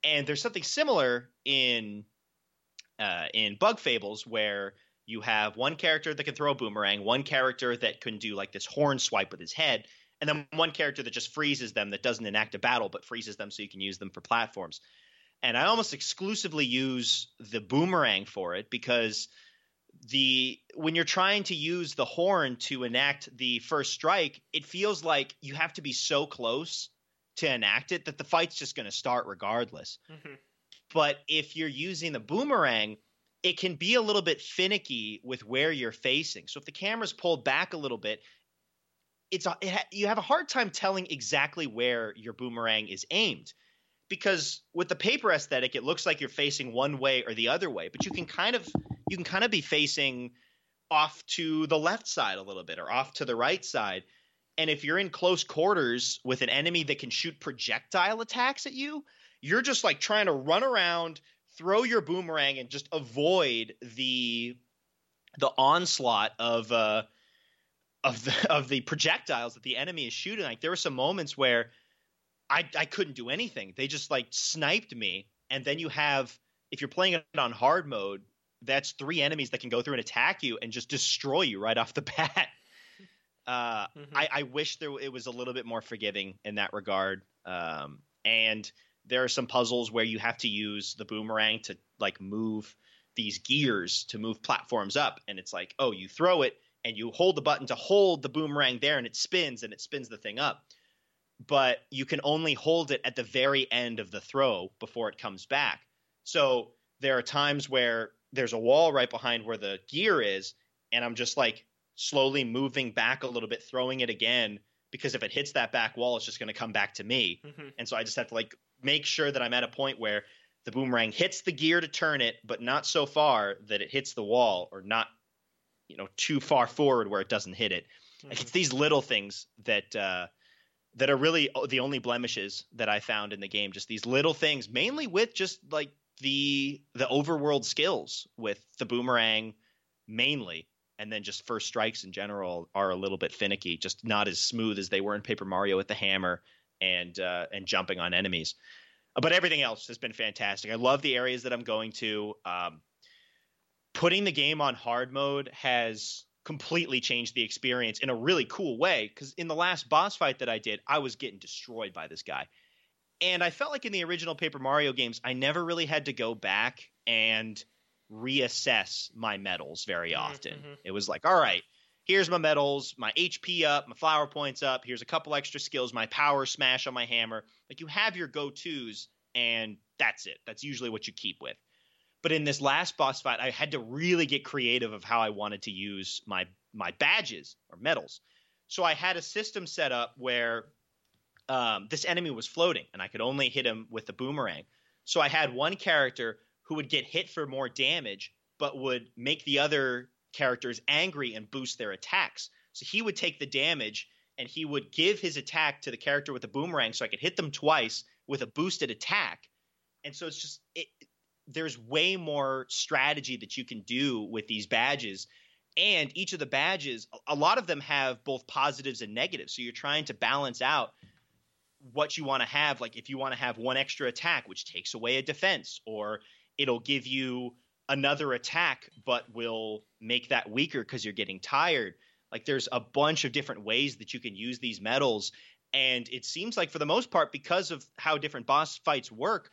And there's something similar in uh, in Bug Fables where you have one character that can throw a boomerang, one character that can do like this horn swipe with his head, and then one character that just freezes them that doesn't enact a battle but freezes them so you can use them for platforms and I almost exclusively use the boomerang for it because the when you're trying to use the horn to enact the first strike, it feels like you have to be so close to enact it that the fight's just going to start regardless. Mm-hmm. But if you're using the boomerang, it can be a little bit finicky with where you're facing. So if the camera's pulled back a little bit, it's a, it ha- you have a hard time telling exactly where your boomerang is aimed because with the paper aesthetic it looks like you're facing one way or the other way but you can kind of you can kind of be facing off to the left side a little bit or off to the right side and if you're in close quarters with an enemy that can shoot projectile attacks at you you're just like trying to run around throw your boomerang and just avoid the the onslaught of uh of the <laughs> of the projectiles that the enemy is shooting like there were some moments where I I couldn't do anything. They just like sniped me. And then you have if you're playing it on hard mode, that's three enemies that can go through and attack you and just destroy you right <laughs> off the bat. Uh, mm-hmm. I, I, wish there it was a little bit more forgiving in that regard. Um, and there are some puzzles where you have to use the boomerang to like move these gears to move platforms up, and it's like, oh, you throw it and you hold the button to hold the boomerang there, and it spins and it spins the thing up but you can only hold it at the very end of the throw before it comes back. So there are times where there's a wall right behind where the gear is, and I'm just like slowly moving back a little bit, throwing it again, because if it hits that back wall, it's just going to come back to me. Mm-hmm. And so I just have to like make sure that I'm at a point where the boomerang hits the gear to turn it, but not so far that it hits the wall or not, you know, too far forward where it doesn't hit it. Mm-hmm. It's these little things that, uh, that are really the only blemishes that I found in the game. Just these little things, mainly with just like the the overworld skills with the boomerang, mainly, and then just first strikes in general are a little bit finicky, just not as smooth as they were in Paper Mario with the hammer and uh, and jumping on enemies. But everything else has been fantastic. I love the areas that I'm going to. Um, putting the game on hard mode has completely changed the experience in a really cool way. Because in the last boss fight that I did, I was getting destroyed by this guy. And I felt like in the original Paper Mario games, I never really had to go back and reassess my medals very mm-hmm, often. Mm-hmm. It was like, all right, here's my medals, my HP up, my flower points up, here's a couple extra skills, my power smash on my hammer. Like you have your go tos, and that's it. That's usually what you keep with. But in this last boss fight, I had to really get creative of how I wanted to use my my badges or medals. So I had a system set up where um, this enemy was floating, and I could only hit him with the boomerang. So I had one character who would get hit for more damage but would make the other characters angry and boost their attacks. So he would take the damage and he would give his attack to the character with the boomerang so I could hit them twice with a boosted attack. And so it's just it, there's way more strategy that you can do with these badges. And each of the badges, a lot of them have both positives and negatives. So you're trying to balance out what you want to have. Like if you want to have one extra attack, which takes away a defense, or it'll give you another attack, but will make that weaker because you're getting tired. Like there's a bunch of different ways that you can use these medals. And it seems like for the most part, because of how different boss fights work,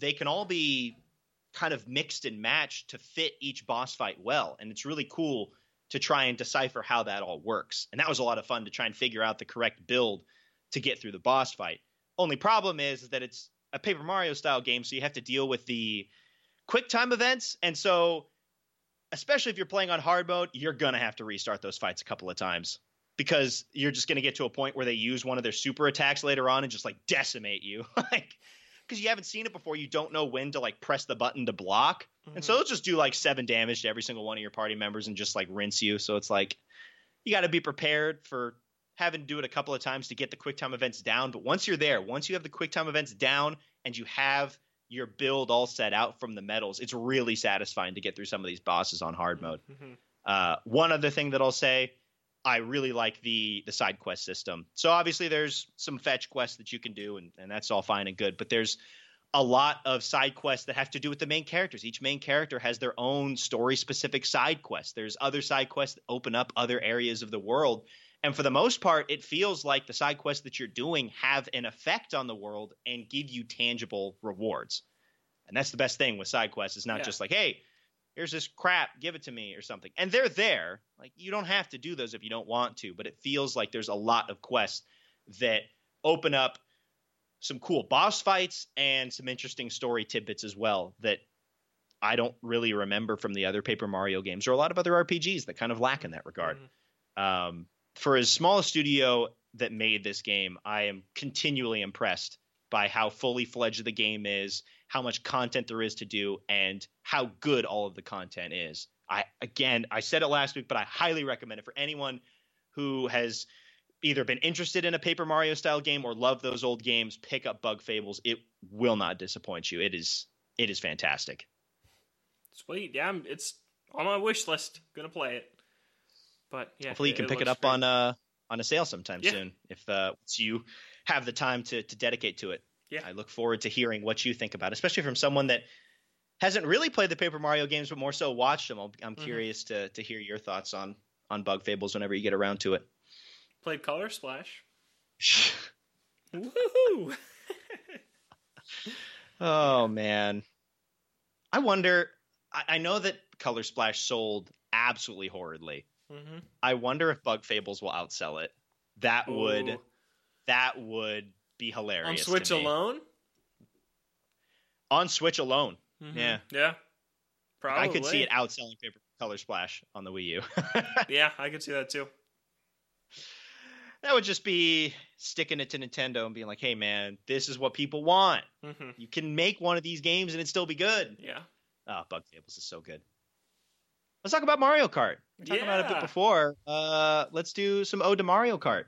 they can all be kind of mixed and matched to fit each boss fight well. And it's really cool to try and decipher how that all works. And that was a lot of fun to try and figure out the correct build to get through the boss fight. Only problem is that it's a Paper Mario style game, so you have to deal with the quick time events. And so, especially if you're playing on hard mode, you're going to have to restart those fights a couple of times because you're just going to get to a point where they use one of their super attacks later on and just like decimate you. <laughs> like, because you haven't seen it before, you don't know when to like press the button to block. Mm-hmm. And so they'll just do like seven damage to every single one of your party members and just like rinse you. So it's like you got to be prepared for having to do it a couple of times to get the quick time events down. But once you're there, once you have the quick time events down and you have your build all set out from the medals, it's really satisfying to get through some of these bosses on hard mode. Mm-hmm. Uh, one other thing that I'll say, I really like the the side quest system. So obviously there's some fetch quests that you can do, and, and that's all fine and good. But there's a lot of side quests that have to do with the main characters. Each main character has their own story specific side quests. There's other side quests that open up other areas of the world and for the most part, it feels like the side quests that you're doing have an effect on the world and give you tangible rewards. And that's the best thing with side quests. It's not yeah. just like, hey, here's this crap, give it to me or something. And they're there. Like you don't have to do those if you don't want to, but it feels like there's a lot of quests that open up some cool boss fights and some interesting story tidbits as well that I don't really remember from the other Paper Mario games or a lot of other RPGs that kind of lack in that regard. Mm-hmm. Um, for as small a studio that made this game, I am continually impressed by how fully fledged the game is, how much content there is to do, and how good all of the content is. I again, I said it last week, but I highly recommend it for anyone who has either been interested in a Paper Mario style game or love those old games. Pick up Bug Fables; it will not disappoint you. It is it is fantastic. Sweet, yeah, it's on my wish list. Gonna play it. But yeah, hopefully you can pick it up great. on uh on a sale sometime yeah. soon if uh you have the time to to dedicate to it. Yeah, I look forward to hearing what you think about, it, especially from someone that hasn't really played the Paper Mario games, but more so watched them. i am mm-hmm. curious to to hear your thoughts on on Bug Fables whenever you get around to it. Played Color Splash. <laughs> Woohoo! <laughs> oh man, I wonder. I, I know that Color Splash sold absolutely horridly. Mm-hmm. I wonder if Bug Fables will outsell it. That Ooh. would that would be hilarious. On Switch alone? On Switch alone. Mm-hmm. Yeah. Yeah. Probably. I could see it outselling Paper Color Splash on the Wii U. <laughs> yeah, I could see that too. That would just be sticking it to Nintendo and being like, "Hey, man, this is what people want. Mm-hmm. You can make one of these games and it still be good." Yeah. Oh, Bug Fables is so good. Let's talk about Mario Kart. We talked yeah. about it a bit before. Uh, let's do some Ode to Mario Kart.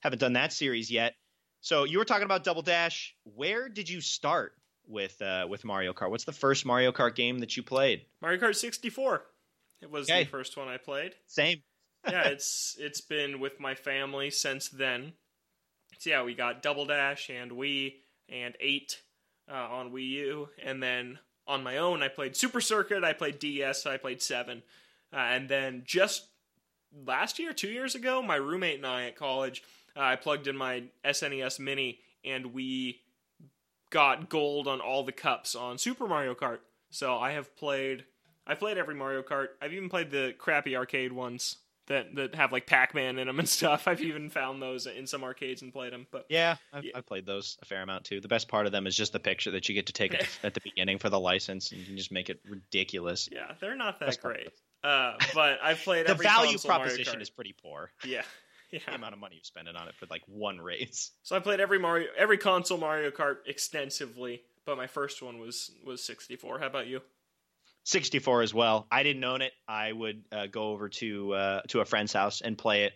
Haven't done that series yet. So you were talking about Double Dash. Where did you start with uh, with Mario Kart? What's the first Mario Kart game that you played? Mario Kart 64. It was okay. the first one I played. Same. <laughs> yeah, it's it's been with my family since then. So yeah, we got Double Dash and Wii and Eight uh, on Wii U, and then on my own. I played Super Circuit, I played DS, I played Seven, uh, and then just last year, two years ago, my roommate and I at college, uh, I plugged in my SNES Mini, and we got gold on all the cups on Super Mario Kart. So I have played. I played every Mario Kart. I've even played the crappy arcade ones that that have like Pac-Man in them and stuff. I've even found those in some arcades and played them. But yeah, I've, yeah. I've played those a fair amount too. The best part of them is just the picture that you get to take at, the, <laughs> at the beginning for the license, and you can just make it ridiculous. Yeah, they're not that great. Uh, but I've <laughs> played the value proposition is pretty poor. <laughs> Yeah. Yeah. The amount of money you're spending on it for like one race. So I played every Mario, every console Mario Kart extensively, but my first one was was 64. How about you? 64 as well. I didn't own it. I would uh, go over to uh, to a friend's house and play it,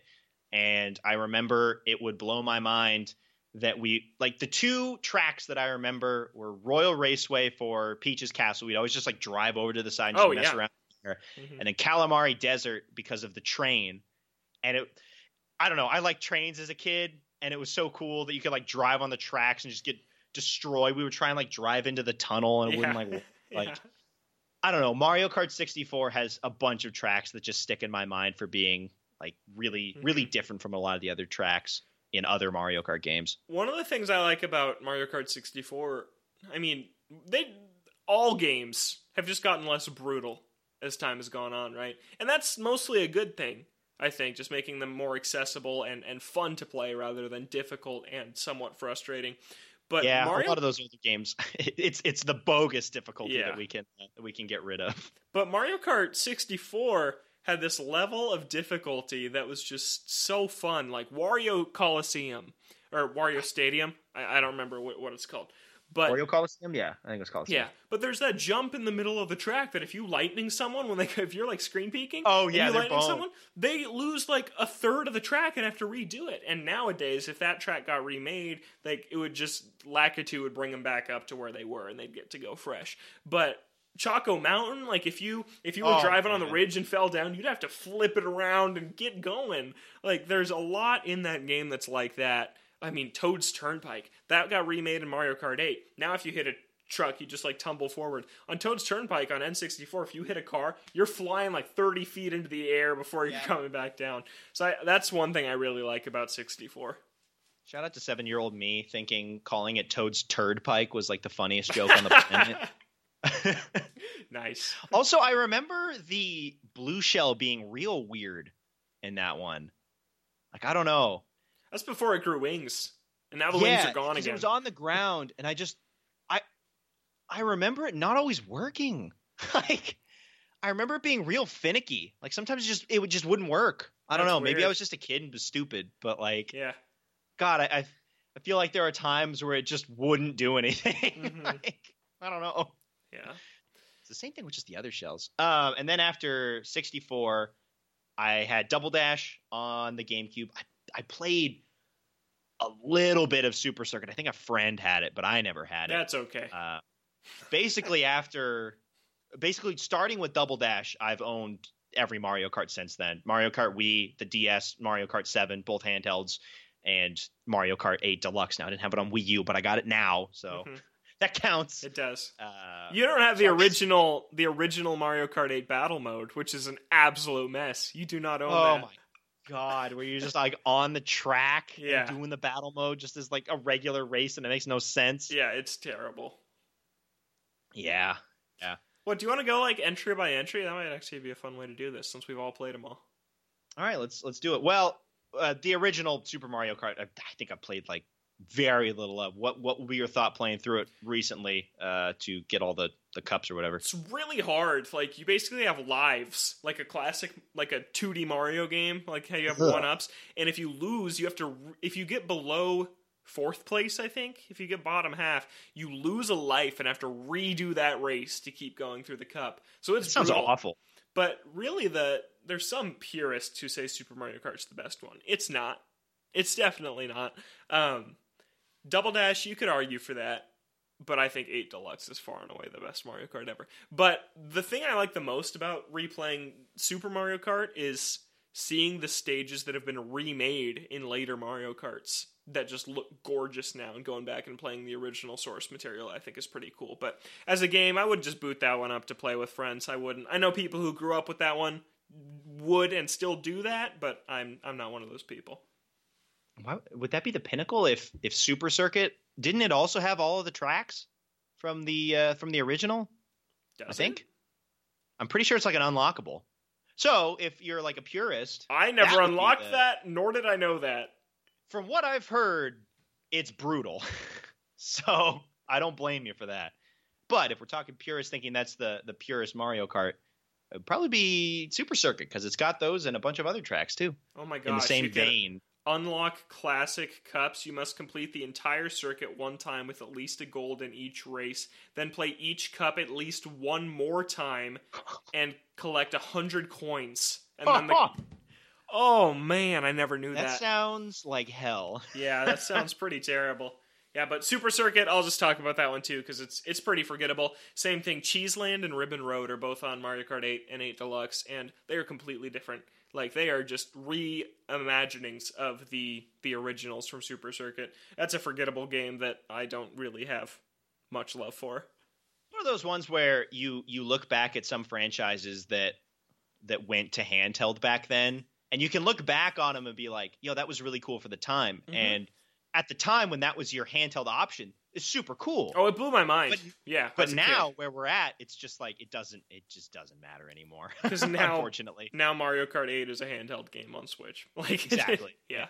and I remember it would blow my mind that we like the two tracks that I remember were Royal Raceway for Peach's Castle. We'd always just like drive over to the side and Oh, mess yeah. around there, Mhm. and then Kalimari Desert because of the train, and it. I don't know. I liked trains as a kid, and it was so cool that you could like drive on the tracks and just get destroyed. We would try and like drive into the tunnel, and it wouldn't like <laughs> like Yeah. I don't know. Mario Kart 64 has a bunch of tracks that just stick in my mind for being like really, really Mhm. different from a lot of the other tracks in other Mario Kart games. One of the things I like about Mario Kart 64, I mean, they all games have just gotten less brutal as time has gone on, right? And that's mostly a good thing, I think, just making them more accessible and, and fun to play rather than difficult and somewhat frustrating. But yeah, Mario a lot of those older games, <laughs> it's it's the bogus difficulty Yeah. that we can uh, that we can get rid of. But Mario Kart 64 had this level of difficulty that was just so fun, like Wario Coliseum or Wario Stadium. I, I don't remember what, what it's called, but Mario Coliseum, yeah, I think it's Coliseum. yeah, but there's that jump in the middle of the track that if you lightning someone when they <laughs> if you're like screen peeking, Oh, yeah, you lightning boned. someone, they lose like a third of the track and have to redo it. And nowadays, if that track got remade, like it would just Lakitu would bring them back up to where they were, and they'd get to go fresh. But Choco Mountain, like if you if you were Oh, driving on the ridge and fell down, you'd have to flip it around and get going. Like there's a lot in that game that's like that. I mean, Toad's Turnpike that got remade in Mario Kart 8. Now, if you hit a truck, you just like tumble forward. On Toad's Turnpike on N64, if you hit a car, you're flying like 30 feet into the air before you're Yeah. coming back down. So I, that's one thing I really like about 64. Shout out to seven year old me thinking calling it Toad's Turd Pike was like the funniest joke on the planet. <laughs> <laughs> nice. also, I remember the blue shell being real weird in that one. Like I don't know. That's before it grew wings, and now the wings are gone again. It was on the ground, and I just, I, I remember it not always working. <laughs> like, I remember it being real finicky. Like sometimes it just it would just wouldn't work. I don't That's know. Maybe I was just a kid and was stupid, but like, yeah. God, I, I, I feel like there are times where it just wouldn't do anything. <laughs> Mhm. like, I don't know. Yeah. It's the same thing with just the other shells. Um, and then after 64, I had Double Dash on the GameCube. I, I played a little bit of Super Circuit. I think a friend had it, but I never had it. That's okay. Uh, basically, <laughs> after basically starting with Double Dash, I've owned every Mario Kart since then. Mario Kart Wii, the DS, Mario Kart 7, both handhelds, and Mario Kart 8 Deluxe. Now I didn't have it on Wii U, but I got it now, so Mhm. <laughs> that counts. It does. Uh, You don't have the so original, the original Mario Kart 8 battle mode, which is an absolute mess. You do not own Oh that. my god, where you're just like on the track Yeah. and doing the battle mode just as like a regular race and it makes no sense. Yeah, it's terrible. Yeah, yeah. What do you want to go like entry by entry? That might actually be a fun way to do this since we've all played them all. All right, let's let's do it. Well, uh, the original Super Mario Kart, I, I think I played like very little of. What what would be your thought playing through it recently uh, to get all the the cups or whatever? It's really hard. Like you basically have lives, like a classic, like a 2D Mario game, like how you have one ups, and if you lose, you have to. If you get below fourth place, I think if you get bottom half, you lose a life and have to redo that race to keep going through the cup. So It it's sounds brutal. awful. But really, the there's some purists who say Super Mario Kart's the best one. It's not. It's definitely not. Um, Double Dash, you could argue for that, but I think 8 Deluxe is far and away the best Mario Kart ever. But the thing I like the most about replaying Super Mario Kart is seeing the stages that have been remade in later Mario Karts that just look gorgeous now and going back and playing the original source material I think is pretty cool. But as a game, I would just boot that one up to play with friends. I wouldn't. I know people who grew up with that one would and still do that, but I'm I'm not one of those people. Why, would that be the pinnacle if if Super Circuit didn't it also have all of the tracks from the uh, from the original? Does I it? think. I'm pretty sure it's like an unlockable. So if you're like a purist, I never be unlocked the- that, nor did I know that. from what I've heard, it's brutal. <laughs> so I don't blame you for that. But if we're talking purist, thinking that's the the purest Mario Kart, it'd probably be Super Circuit because it's got those and a bunch of other tracks too Oh my gosh! in the same vein. Unlock classic cups, you must complete the entire circuit one time with at least a gold in each race, then play each cup at least one more time and collect a hundred coins. And then the <laughs> Oh man, I never knew that. that. sounds like hell. <laughs> yeah, that sounds pretty terrible. Yeah, but Super Circuit, I'll just talk about that one too because it's it's pretty forgettable. Same thing, Cheeseland and Ribbon Road are both on Mario Kart 8 and 8 Deluxe, and they are completely different. Like they are just reimaginings of the the originals from Super Circuit. That's a forgettable game that I don't really have much love for. One of those ones where you you look back at some franchises that that went to handheld back then, and you can look back on them and be like, "Yo, that was really cool for the time." Mhm. And at the time when that was your handheld option, it's super cool. Oh, it blew my mind. But- yeah, but now kid. where we're at, it's just like it doesn't it just doesn't matter anymore. <laughs> 'Cause now- unfortunately. now Mario Kart 8 is a handheld game on Switch. <laughs> Like Exactly. <laughs> yeah.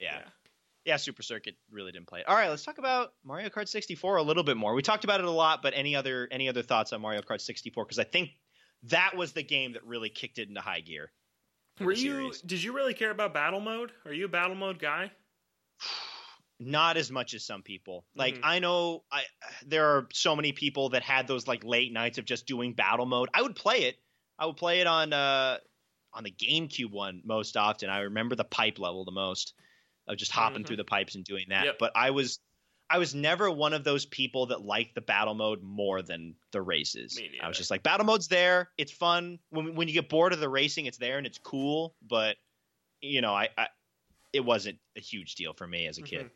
yeah. Yeah, Super Circuit really didn't play it. All right, let's talk about Mario Kart 64 a little bit more. We talked about it a lot, but any other any other thoughts on Mario Kart 64 because I think that was the game that really kicked it into high gear. Were you? Did you really care about battle mode? Are you a battle mode guy? <sighs> <sighs> Not as much as some people. Like Mhm. I know I <sighs> there are so many people that had those like late nights of just doing battle mode. I would play it. I would play it on uh on the GameCube one most often. I remember the pipe level the most of just hopping Mhm. through the pipes and doing that. Yep. But I was I was never one of those people that liked the battle mode more than the races. I was just like battle mode's there. It's fun. When when you get bored of the racing, it's there and it's cool, but you know, I, I it wasn't a huge deal for me as a kid. Mhm.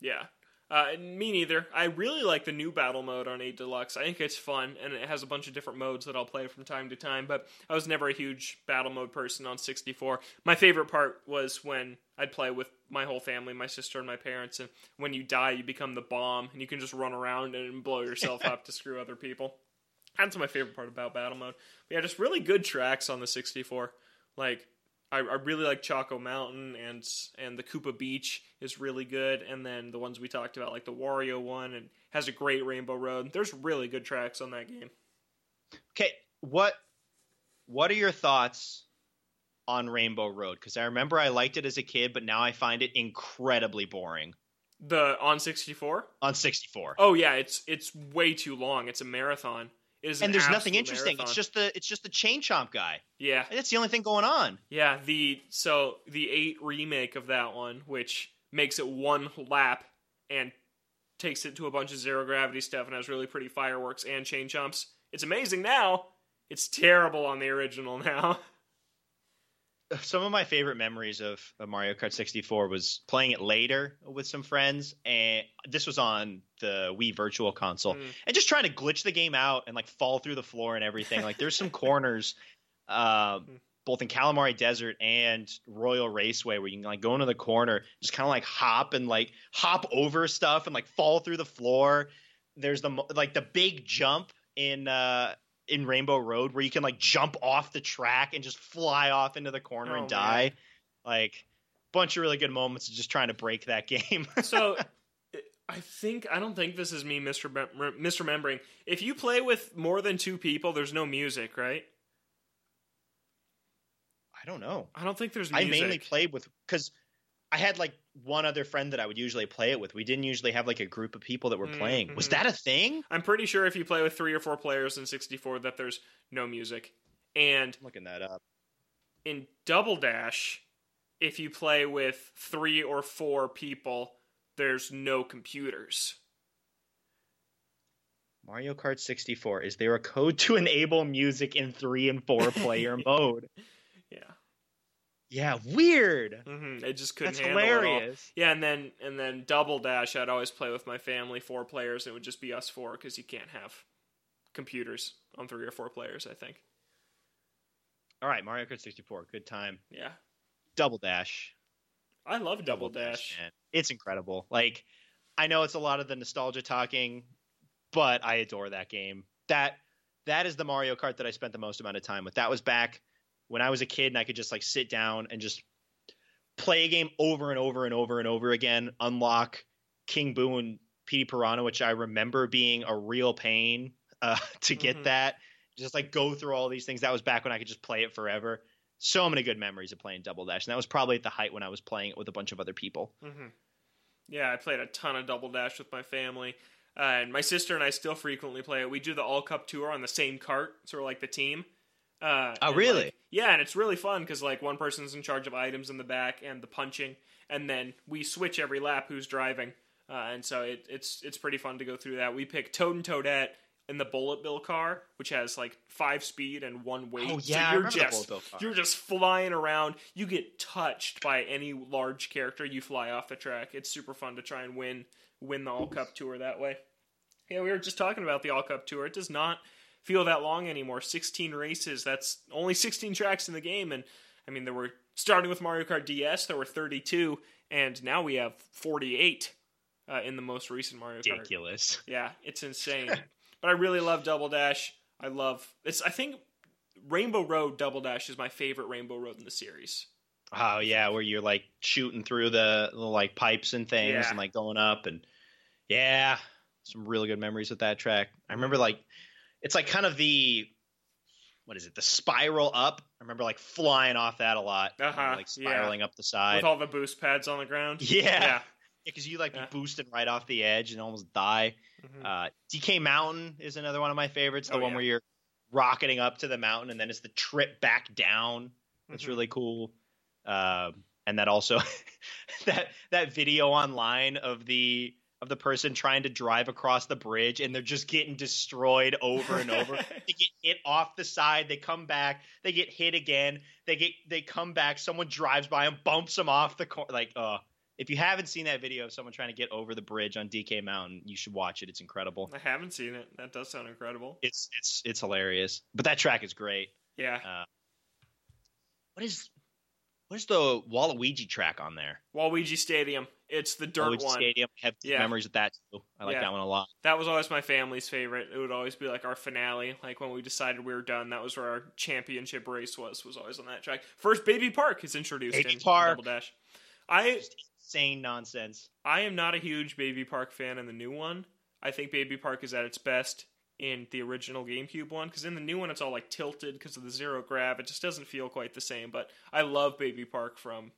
Yeah. Uh, me neither. I really like the new battle mode on 8 Deluxe. I think it's fun, and it has a bunch of different modes that I'll play from time to time, but I was never a huge battle mode person on 64. My favorite part was when I'd play with my whole family, my sister and my parents, and when you die, you become the bomb, and you can just run around and blow yourself up to screw other people. That's my favorite part about battle mode. But yeah, just really good tracks on the 64. Like, I, I really like Choco Mountain and and the Koopa Beach is really good, and then the ones we talked about, like the Wario one, and has a great Rainbow Road. There's really good tracks on that game. Okay, what what are your thoughts on Rainbow Road? Because I remember I liked it as a kid, but now I find it incredibly boring The on 64. on 64. Oh yeah, it's it's way too long. It's a marathon. Is and an there's nothing interesting. marathon. It's just the it's just the chain chomp guy. yeah, That's the only thing going on. yeah. The so the eight remake of that one, which makes it one lap and takes it to a bunch of zero gravity stuff and has really pretty fireworks and chain chomps. It's amazing now. It's terrible on the original now. <laughs> Some of my favorite memories of, of Mario Kart 64 was playing it later with some friends, and this was on the Wii Virtual Console, Mm. and just trying to glitch the game out and like fall through the floor and everything. Like there's some corners, <laughs> uh, both in Kalimari Desert and Royal Raceway, where you can like go into the corner, just kind of like hop and like hop over stuff and like fall through the floor. There's the like the big jump in uh in Rainbow Road where you can like jump off the track and just fly off into the corner Oh, and man. die. Like bunch of really good moments of just trying to break that <laughs> game. so I think I don't think this is me misremem- misremembering. If you play with more than two people, there's no music, right? I don't know. I don't think there's I mainly played with because I had like one other friend that I would usually play it with. We didn't usually have like a group of people that were playing. Was Mhm. that a thing? I'm pretty sure if you play with three or four players in 64, that there's no music. And I'm looking that up. in Double Dash, if you play with three or four people, there's no computers. Mario Kart 64. Is there a code to <laughs> enable music in three and four player <laughs> mode? Yeah, weird. hmm it just couldn't That's handle it all. hilarious. Yeah, and then and then Double Dash, I'd always play with my family, four players. And it would just be us four because you can't have computers on three or four players. I think. All right, Mario Kart 64. Good time. Yeah, Double Dash. I love Double, Dash. man. It's incredible. Like, I know it's a lot of the nostalgia talking, but I adore that game. That that is the Mario Kart that I spent the most amount of time with. That was back when I was a kid and I could just like sit down and just play a game over and over and over and over again, unlock King Boo and Petey Piranha, which I remember being a real pain uh, <laughs> to get Mhm. that. Just like go through all these things. That was back when I could just play it forever. so many good memories of playing Double Dash, and that was probably at the height when I was playing it with a bunch of other people. Mm-hmm. Yeah, I played a ton of Double Dash with my family, uh, and my sister and I still frequently play it. We do the All Cup tour on the same cart, sort of like the team. Uh, oh, really? like, yeah, and it's really fun because like one person's in charge of items in the back and the punching, and then we switch every lap who's driving. Uh, and so it, it's it's pretty fun to go through that. We pick Toad and Toadette in the Bullet Bill car, which has like five speed and one weight. Oh yeah, I you're just Bullet Bill car. you're just flying around. You get touched by any large character, you fly off the track. It's super fun to try and win win the All Cup tour that way. Yeah, we were just talking about the All Cup tour. It does not feel that long anymore. 16 races. That's only 16 tracks in the game and I mean there were starting with Mario Kart DS, there were 32 and now we have 48 uh, in the most recent Mario Kart. Ridiculous. Yeah, it's insane. <laughs> but I really love Double Dash. I love it's. I think Rainbow Road Double Dash is my favorite Rainbow Road in the series. Oh yeah, where you're like shooting through the little like pipes and things Yeah. and like going up and yeah, some really good memories with that track. I remember like it's like kind of the what is it? The spiral up. I remember like flying off that a lot. you know, Uh-huh, like yeah. spiraling up the side. With all the boost pads on the ground. <laughs> yeah. Yeah. Yeah, because you like Yeah. be boosting right off the edge and almost die. Mhm. Uh, DK Mountain is another one of my favorites. The Oh, one yeah. where you're rocketing up to the mountain and then it's the trip back down. That's Mhm. really cool. Um, and that also <laughs> that that video online of the of the person trying to drive across the bridge and they're just getting destroyed over and over. <laughs> they get hit off the side, they come back, they get hit again, they get they come back, someone drives by them, bumps them off the cor- like uh if you haven't seen that video of someone trying to get over the bridge on DK Mountain, you should watch it. It's incredible. I haven't seen it. That does sound incredible. It's it's it's hilarious. But that track is great. Yeah. What is what is the Waluigi track on there? Waluigi Stadium. It's the dirt one. Stadium. I have Yeah. memories of that too. I like Yeah. that one a lot. That was always my family's favorite. It would always be like our finale. Like when we decided we were done, that was where our championship race was. Was always on that track. First, Baby Park is introduced Baby in Park. Double Dash. I Just insane nonsense. I am not a huge Baby Park fan in the new one. I think Baby Park is at its best in the original GameCube one because in the new one it's all like tilted because of the zero grav. It just doesn't feel quite the same. But I love Baby Park from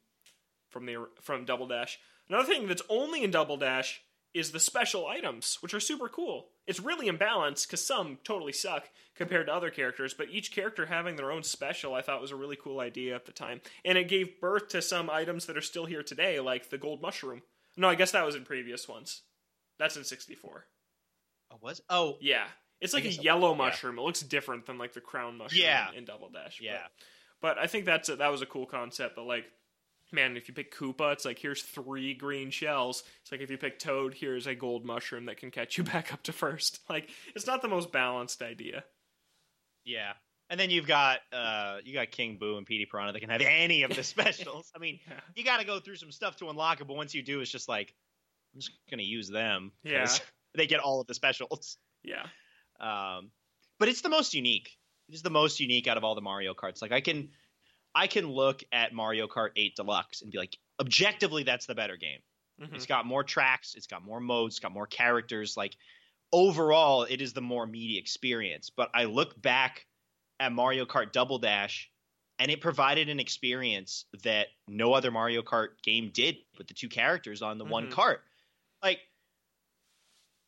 from the from Double Dash. Another thing that's only in Double Dash is the special items, which are super cool. It's really imbalanced because some totally suck compared to other characters, but each character having their own special I thought was a really cool idea at the time. And it gave birth to some items that are still here today, like the gold mushroom. No, I guess that was in previous ones. That's in 64. Oh, was oh Yeah. It's like a yellow yeah. mushroom. It looks different than like the crown mushroom Yeah. in Double Dash. but- yeah. But I think that's a, that was a cool concept. But like, man, if you pick Koopa, it's like here's three green shells. It's like if you pick Toad, here's a gold mushroom that can catch you <laughs> back up to first. Like, it's not the most balanced idea. Yeah. And then you've got uh you got King Boo and Petey Piranha that can have any of the <laughs> specials. I mean, Yeah. you got to go through some stuff to unlock it, but once you do, it's just like I'm just gonna use them. Yeah. <laughs> They get all of the specials. Yeah. Um, but it's the most unique. It is the most unique out of all the Mario Karts. Like I can, I can look at Mario Kart 8 Deluxe and be like, objectively, that's the better game. Mhm. It's got more tracks, it's got more modes, it's got more characters. Like overall, it is the more meaty experience. But I look back at Mario Kart Double Dash, and it provided an experience that no other Mario Kart game did with the two characters on the one Mhm. cart. Like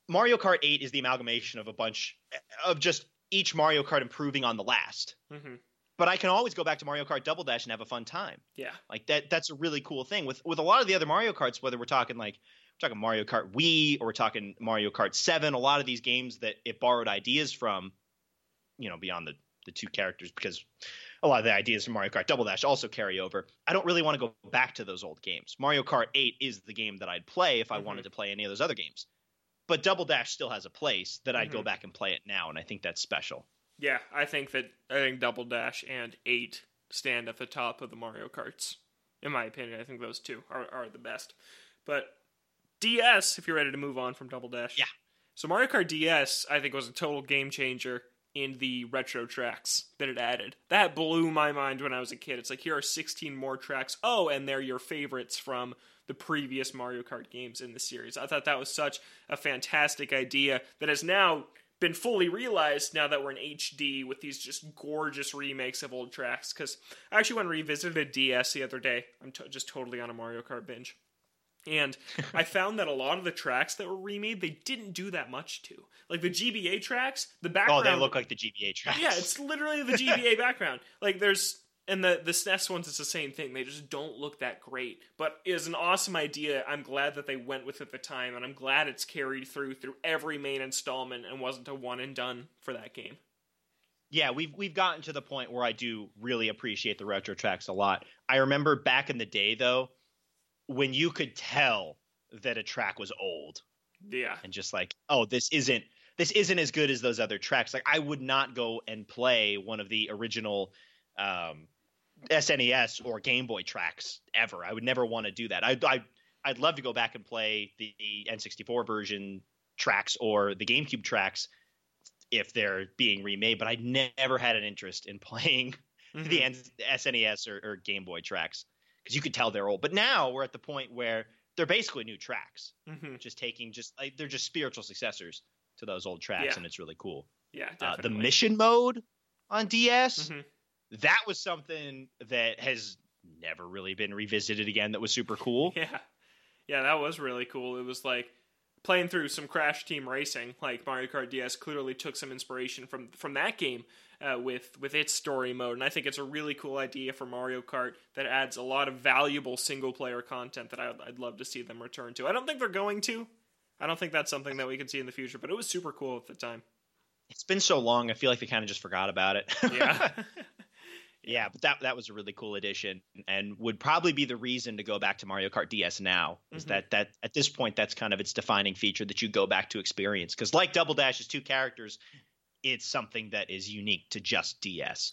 Mario Kart 8 is the amalgamation of a bunch of just each Mario Kart improving on the last. Mhm. But I can always go back to Mario Kart Double Dash and have a fun time. Yeah. Like that that's a really cool thing with with a lot of the other Mario Karts whether we're talking like we're talking Mario Kart Wii or we're talking Mario Kart 7 a lot of these games that it borrowed ideas from you know beyond the the two characters because a lot of the ideas from Mario Kart Double Dash also carry over. I don't really want to go back to those old games. Mario Kart 8 is the game that I'd play if I Mhm. wanted to play any of those other games. But Double Dash still has a place that I'd go Mhm. back and play it now and I think that's special. Yeah. I think that I think Double Dash and Eight stand at the top of the Mario Karts. In my opinion, I think those two are, are the best. But DS, if you're ready to move on from Double Dash. Yeah. So Mario Kart DS, I think, was a total game changer in the retro tracks that it added. That blew my mind when I was a kid. It's like here are 16 more tracks. Oh, and they're your favorites from the previous Mario Kart games in the series. I thought that was such a fantastic idea that has now been fully realized now that we're in HD with these just gorgeous remakes of old tracks. Because I actually went and revisited DS the other day. I'm t- just totally on a Mario Kart binge. And <laughs> I found that a lot of the tracks that were remade, they didn't do that much to. Like the GBA tracks, the background. Oh, they look like the GBA tracks. Yeah, it's literally the GBA <laughs> background. Like there's and the the SNES ones, it's the same thing. They just don't look that great, but is an awesome idea. I'm glad that they went with it at the time, and I'm glad it's carried through through every main installment and wasn't a one and done for that game. Yeah, we've we've gotten to the point where I do really appreciate the retro tracks a lot. I remember back in the day though, when you could tell that a track was old. Yeah. And just like, oh, this isn't this isn't as good as those other tracks. Like I would not go and play one of the original um SNES or Game Boy tracks ever. I would never want to do that. I, I I'd love to go back and play the, the N64 version tracks or the GameCube tracks if they're being remade, but I never had an interest in <laughs> playing mm-hmm. the N- SNES or, or, Game Boy tracks because you could tell they're old. But now we're at the point where they're basically new tracks, mm-hmm. just taking just like they're just spiritual successors to those old tracks, yeah. and it's really cool. Yeah, uh, the mission mode on DS. Mm-hmm that was something that has never really been revisited again that was super cool. <laughs> Yeah. Yeah, that was really cool. It was like playing through some Crash Team Racing, like Mario Kart DS clearly took some inspiration from from that game uh, with with its story mode, and I think it's a really cool idea for Mario Kart that adds a lot of valuable single player content that I'd, I'd love to see them return to. I don't think they're going to. I don't think that's something that we can see in the future, but it was super cool at the time. It's been so long, I feel like they kind of just forgot about it. yeah. <laughs> <laughs> Yeah, but that that was a really cool addition, and would probably be the reason to go back to Mario Kart DS now. Is mm-hmm. that that at this point that's kind of its defining feature that you go back to experience because like Double Dash's two characters, it's something that is unique to just DS.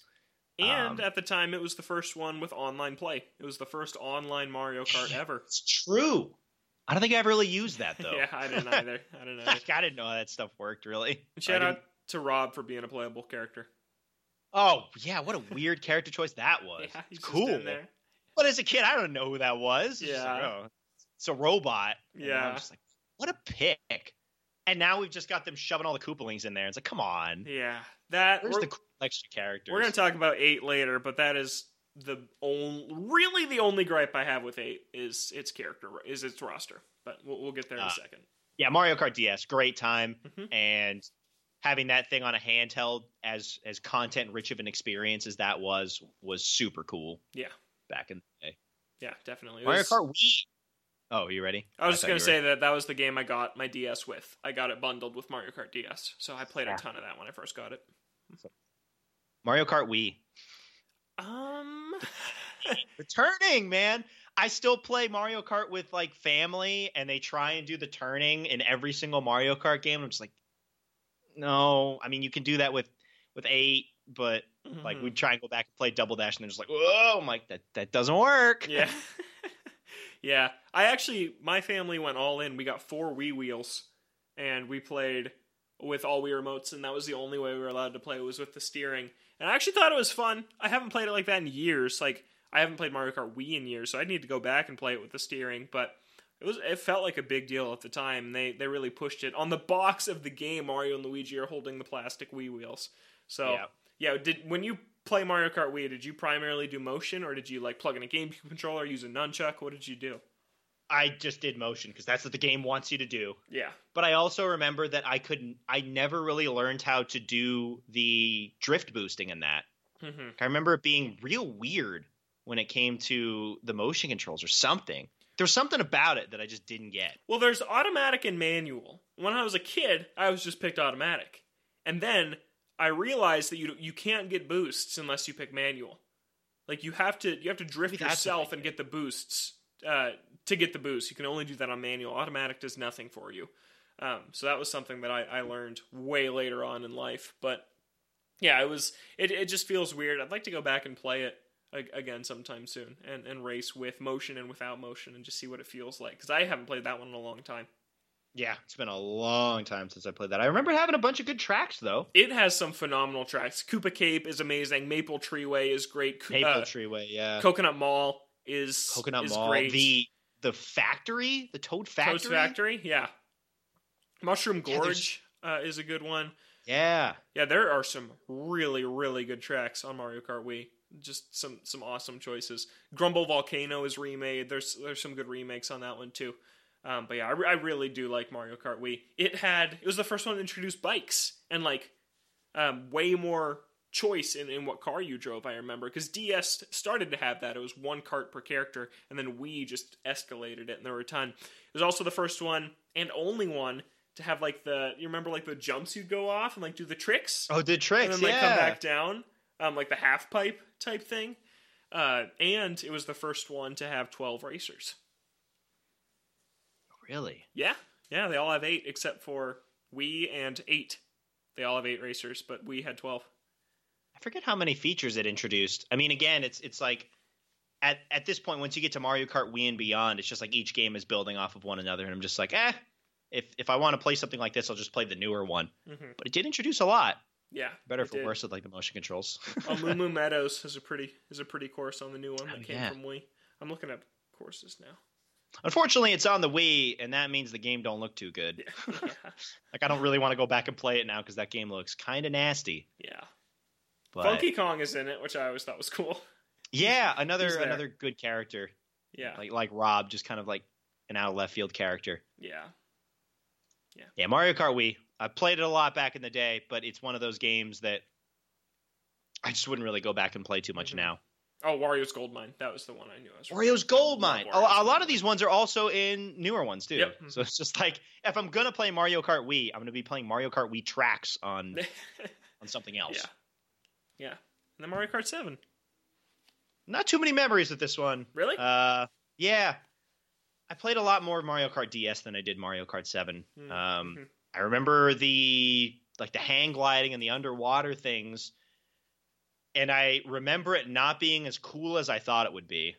And um, at the time, it was the first one with online play. It was the first online Mario Kart ever. It's true. I don't think I ever really used that though. <laughs> yeah, I didn't either. I don't <laughs> Either. I didn't know how that stuff worked really. Shout out to Rob for being a playable character. Oh yeah, what a weird character choice that <laughs> was. Yeah, it's cool. But as a kid, I don't know who that was. Yeah, like, oh, it's a robot. Yeah, I'm just like, what a pick. And now we've just got them shoving all the Koopalings in there. It's like, come on. Yeah, that. Where's the cool extra characters? We're gonna talk about eight later, but that is the only, really the only gripe I have with eight is its character, is its roster. But we'll, we'll get there in uh, a second. Yeah, Mario Kart DS, great time, mm-hmm. and having that thing on a handheld as as content rich of an experience as that was was super cool. Yeah, back in the day. Yeah, definitely. Mario was... Kart Wii. Oh, you ready? I was I just gonna say ready. that that was the game I got my DS with. I got it bundled with Mario Kart DS, so I played a ton of that when I first got it. Mario Kart Wii. Um, <laughs> returning, man. I still play Mario Kart with like family, and they try and do the turning in every single Mario Kart game. I'm just like, no, I mean you can do that with with eight, but mm-hmm. like we mm-hmm. try and go back and play double dash, and they're just like, oh, I'm like that that doesn't work. Yeah, <laughs> yeah. I actually, my family went all in. We got four Wii wheels, and we played with all Wii remotes, and that was the only way we were allowed to play was with the steering. And I actually thought it was fun. I haven't played it like that in years. Like I haven't played Mario Kart Wii in years, so I need to go back and play it with the steering. But it was it felt like a big deal at the time. They they really pushed it. On the box of the game, Mario and Luigi are holding the plastic Wii wheels. So yeah, yeah did when you play Mario Kart Wii, did you primarily do motion or did you like plug in a GameCube controller, use a nunchuck? What did you do? I just did motion because that's what the game wants you to do. Yeah. But I also remember that I couldn't. I never really learned how to do the drift boosting in that. Mm-hmm. I remember it being real weird when it came to the motion controls or something. There's something about it that I just didn't get. Well, there's automatic and manual. When I was a kid, I was just picked automatic, and then I realized that you you can't get boosts unless you pick manual. Like you have to you have to drift yourself and get the boosts uh, to get the boost. You can only do that on manual. Automatic does nothing for you. Um, so that was something that I, I learned way later on in life. But yeah, it was it, it just feels weird. I'd like to go back and play it again sometime soon and, and race with motion and without motion and just see what it feels like because I haven't played that one in a long time. Yeah, it's been a long time since I played that. I remember having a bunch of good tracks though. It has some phenomenal tracks. Koopa Cape is amazing. Maple Treeway is great. Maple uh, Treeway, yeah. Coconut Mall is Coconut is Mall. Great. The the factory, the Toad Factory. Toad's Factory, yeah. Mushroom Gorge yeah, uh, is a good one. Yeah. Yeah, there are some really, really good tracks on Mario Kart Wii. Just some some awesome choices. Grumble Volcano is remade. There's there's some good remakes on that one too. Um, but yeah, I, I really do like Mario Kart Wii. It had it was the first one to introduce bikes and like um, way more choice in, in what car you drove. I remember because DS started to have that. It was one cart per character, and then Wii just escalated it, and there were a ton. It was also the first one and only one to have like the you remember like the jumps you'd go off and like do the tricks Oh, did tricks. and then like yeah. come back down, um, like the half pipe type thing. Uh, and it was the first one to have twelve racers. Really? Yeah, yeah, they all have eight except for Wii and eight. They all have eight racers, but Wii had twelve. I forget how many features it introduced. I mean, again, it's it's like at at this point, once you get to Mario Kart Wii and beyond, it's just like each game is building off of one another, and I'm just like, eh. If if I want to play something like this, I'll just play the newer one. Mm-hmm. But it did introduce a lot. Yeah, Better for did. worse with like the motion controls. <laughs> Oh, Moo Moo Meadows is a pretty is a pretty course on the new one oh, that Oh, came yeah. from Wii. I'm looking up courses now. Unfortunately, it's on the Wii, and that means the game don't look too good. Yeah, <laughs> Like I don't really want to go back and play it now because that game looks kind of nasty. yeah. But Funky Kong is in it, which I always thought was cool. yeah, another another good character. Yeah, Like like Rob, just kind of like an out of left field character. Yeah. Yeah, Yeah, Mario Kart Wii. I played it a lot back in the day, but it's one of those games that I just wouldn't really go back and play too much Mhm. now. Oh, Wario's Gold Mine. That was the one I knew. I was Wario's Gold Mine. A, Wario's a lot of these ones are also in newer ones too. Yep. So it's just like if I'm gonna play Mario Kart Wii, I'm gonna be playing Mario Kart Wii tracks on <laughs> on something else. Yeah. yeah. And then Mario Kart 7. Not too many memories with this one. Really? Uh, yeah. I played a lot more Mario Kart DS than I did Mario Kart 7. Mm, Um, mhm. I remember the like the hang gliding and the underwater things, and I remember it not being as cool as I thought it would be.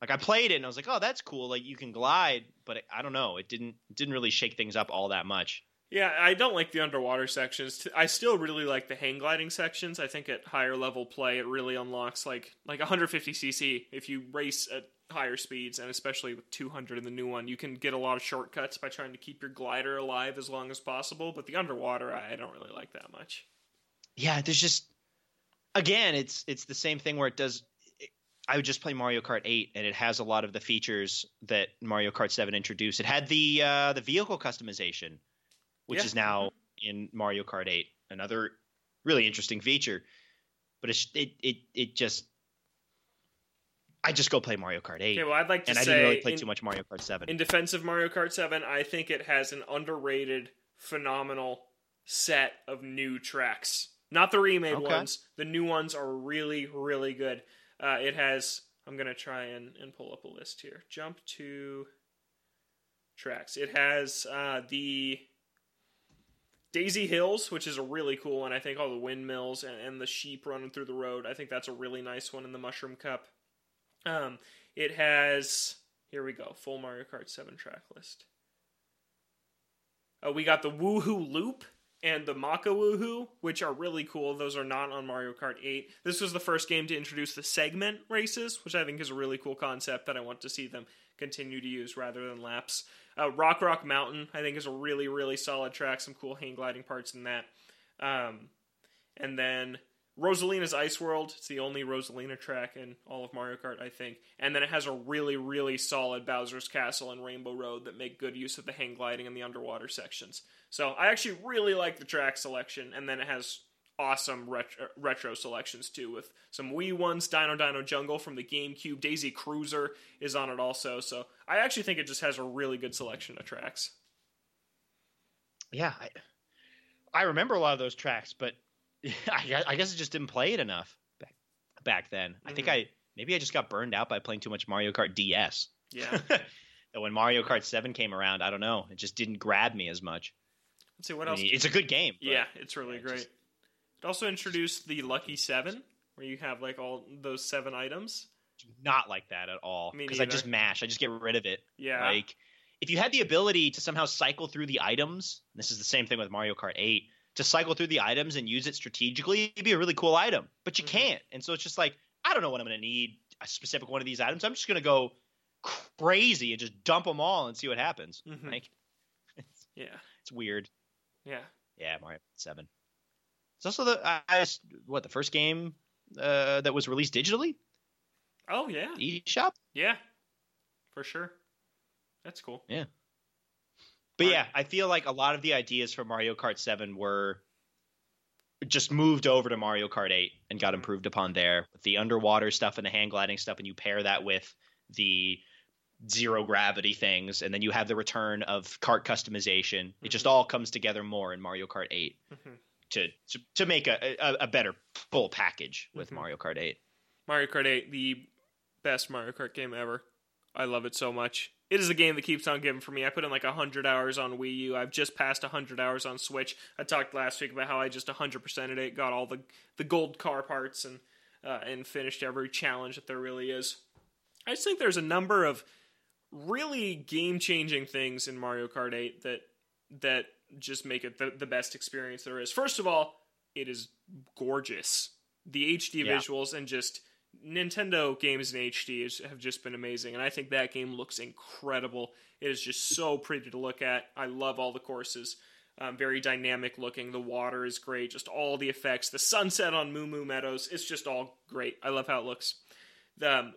Like I played it and I was like, "Oh, that's cool! Like you can glide," but it, I don't know. It didn't it didn't really shake things up all that much. Yeah, I don't like the underwater sections. I still really like the hang gliding sections. I think at higher level play, it really unlocks like like 150cc. If you race at higher speeds, and especially with 200 in the new one, you can get a lot of shortcuts by trying to keep your glider alive as long as possible. But the underwater, I don't really like that much. Yeah, there's just again, it's it's the same thing where it does. I would just play Mario Kart 8, and it has a lot of the features that Mario Kart 7 introduced. It had the uh, the vehicle customization, which Yeah. is now in Mario Kart 8, another really interesting feature. But it it it just I just go play Mario Kart 8, Okay, well, I'd like to and I say didn't really play in- too much Mario Kart 7. In defense of Mario Kart 7, I think it has an underrated, phenomenal set of new tracks. Not the remade Okay. ones. The new ones are really, really good. Uh, it has. I'm going to try and, and pull up a list here. Jump to tracks. It has uh, the Daisy Hills, which is a really cool one. I think all the windmills and, and the sheep running through the road. I think that's a really nice one in the Mushroom Cup. Um, it has here we go. Full Mario Kart 7 track list. Uh, we got the Wuhu Loop and the Maka Wuhu, which are really cool. Those are not on Mario Kart 8. This was the first game to introduce the segment races, which I think is a really cool concept that I want to see them continue to use rather than laps. Uh, Rock Rock Mountain, I think, is a really, really solid track. Some cool hang gliding parts in that. Um, and then Rosalina's Ice World. It's the only Rosalina track in all of Mario Kart, I think. And then it has a really, really solid Bowser's Castle and Rainbow Road that make good use of the hang gliding and the underwater sections. So I actually really like the track selection. And then it has awesome retro, uh, retro selections too, with some Wii ones. Dino Dino Jungle from the GameCube. Daisy Cruiser is on it also. So I actually think it just has a really good selection of tracks. yeah, I, I remember a lot of those tracks, but I, <laughs> gue- I guess I just didn't play it enough back, back then. I think Mhm. I maybe I just got burned out by playing too much Mario Kart DS. Yeah. <laughs> when Mario Kart 7 came around, I don't know, it just didn't grab me as much. Let's see what I else. it's a good game. but Yeah, it's really yeah, great. just- It also introduced the Lucky Seven, where you have like all those seven items. not like that at all. Because I just mash. I just get rid of it. Yeah, Like, if you had the ability to somehow cycle through the items, this is the same thing with Mario Kart 8, to cycle through the items and use it strategically, it'd be a really cool item. But you Mhm. can't. And so it's just like, I don't know what I'm going to need a specific one of these items. I'm just going to go crazy and just dump them all and see what happens. Mhm. Like, <laughs> yeah, it's weird. yeah. Yeah, Mario 7. It's also the uh, what the first game uh, that was released digitally. Oh yeah, eShop. Yeah, for sure. That's cool. Yeah. But yeah, I feel like a lot of the ideas for Mario Kart 7 were just moved over to Mario Kart 8 and got Mm-hmm. improved upon there with the underwater stuff and the hang gliding stuff, and you pair that with the zero gravity things, and then you have the return of kart customization. It just Mhm. all comes together more in Mario Kart 8 Mhm. to to, to make a, a, a better full package with Mhm. Mario Kart 8. Mario Kart 8, the best Mario Kart game ever. I love it so much. It is a game that keeps on giving for me. I put in like 100 hours on Wii U. I've just passed 100 hours on Switch. I talked last week about how I just 100%ed it, got all the, the gold car parts, and, uh, and finished every challenge that there really is. I just think there's a number of really game changing things in Mario Kart 8 that that just make it the, the best experience there is. First of all, it is gorgeous. The HD Yeah. visuals and just Nintendo games in HD have just been amazing, and I think that game looks incredible. It is just so pretty to look at. I love all the courses. Um, very dynamic looking. The water is great. Just all the effects. The sunset on Moo Moo Meadows. It's just all great. I love how it looks. The um,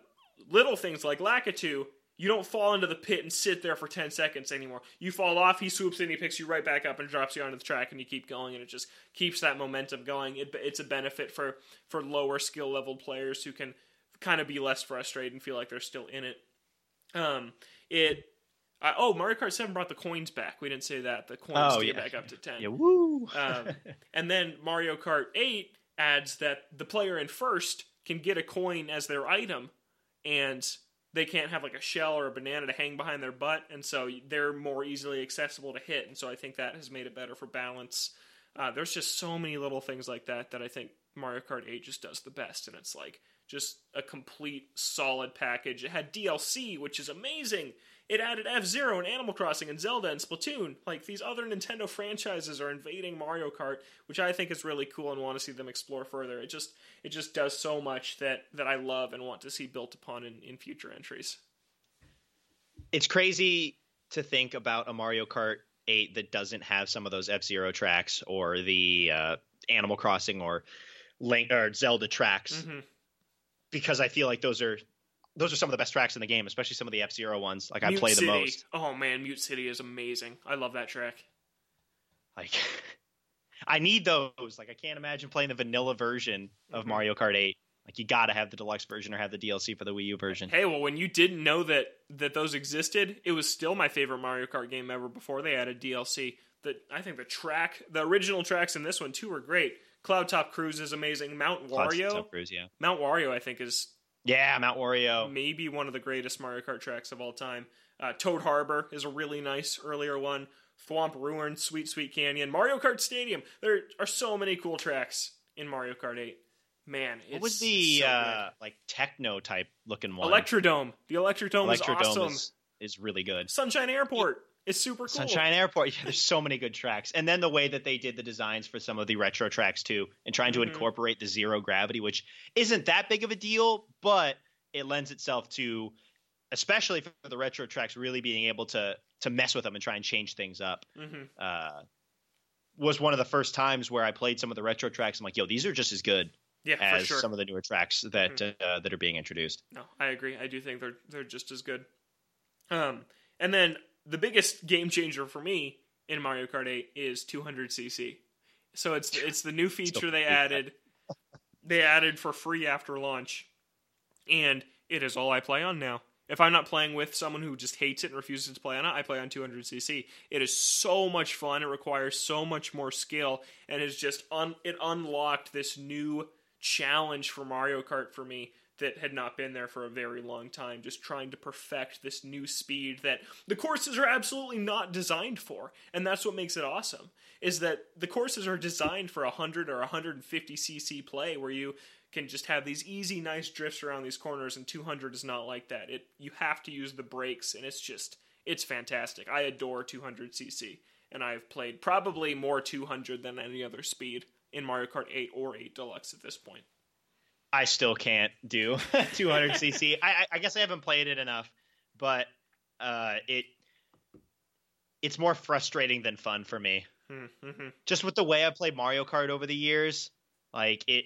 little things like Lakitu, you don't fall into the pit and sit there for 10 seconds anymore. You fall off, he swoops in, he picks you right back up and drops you onto the track, and you keep going, and it just keeps that momentum going. It, it's a benefit for, for lower skill level players who can kind of be less frustrated and feel like they're still in it. Um, it. Uh, oh, Mario Kart 7 brought the coins back. We didn't say that. The coins Oh, to yeah. get back up to 10. Yeah, woo! Um, <laughs> and then Mario Kart 8 adds that the player in first can get a coin as their item, and they can't have like a shell or a banana to hang behind their butt, and so they're more easily accessible to hit. And so I think that has made it better for balance. Uh, there's just so many little things like that that I think Mario Kart 8 just does the best, and it's like just a complete solid package. It had DLC, which is amazing. It added F Zero and Animal Crossing and Zelda and Splatoon. Like these other Nintendo franchises are invading Mario Kart, which I think is really cool and want to see them explore further. It just it just does so much that that I love and want to see built upon in, in future entries. it's crazy to think about a Mario Kart 8 that doesn't have some of those F Zero tracks or the uh, Animal Crossing or Link or Zelda tracks hmm because I feel like those are those are some of the best tracks in the game, especially some of the F Zero ones. Like I Mute play the most. Oh man, Mute City is amazing. I love that track. Like <laughs> I need those. Like I can't imagine playing the vanilla version of Mhm. Mario Kart 8. Like you got to have the deluxe version or have the DLC for the Wii U version. Hey, well, when you didn't know that that those existed, it was still my favorite Mario Kart game ever. Before they added DLC, that I think the track, the original tracks in this one too, were great. Cloud Top Cruise is amazing. Mount Wario, Top Cruise, yeah. Mount Wario, I think is Yeah, Mount Wario. maybe one of the greatest Mario Kart tracks of all time. Uh, Toad Harbor is a really nice earlier one. Thwomp Ruin, Sweet Sweet Canyon, Mario Kart Stadium. There are so many cool tracks in Mario Kart 8. Man, it's What was the so uh, like techno type looking one? Electrodome? The Electrodome, is awesome. is, is really good. Sunshine Airport is super cool. Sunshine Airport. <laughs> Yeah, there's so many good tracks. And then the way that they did the designs for some of the retro tracks too, and trying to Mhm. incorporate the zero gravity, which isn't that big of a deal, but it lends itself to, especially for the retro tracks, really being able to to mess with them and try and change things up. hmm Uh, was one of the first times where I played some of the retro tracks. I'm like, yo, these are just as good Yeah, as sure. some of the newer tracks that uh, that are being introduced. No, I agree. I do think they're they're just as good. Um, and then the biggest game changer for me in Mario Kart 8 is 200cc. So it's it's the new feature they added. They added for free after launch, and it is all I play on now. If I'm not playing with someone who just hates it and refuses to play on it, I play on 200cc. It is so much fun. It requires so much more skill, and it's just un- it unlocked this new challenge for Mario Kart for me that had not been there for a very long time. Just trying to perfect this new speed that the courses are absolutely not designed for, and that's what makes it awesome. Is that the courses are designed for 100 or 150cc play, where you can just have these easy, nice drifts around these corners, and 200 is not like that. It you have to use the brakes, and it's just it's fantastic. I adore 200cc, and I've played probably more 200 than any other speed in Mario Kart 8 or 8 Deluxe at this point. I still can't do <laughs> 200cc. I, I- I guess I haven't played it enough, but uh, it it's more frustrating than fun for me. Mm-hmm. Just with the way I played Mario Kart over the years, like it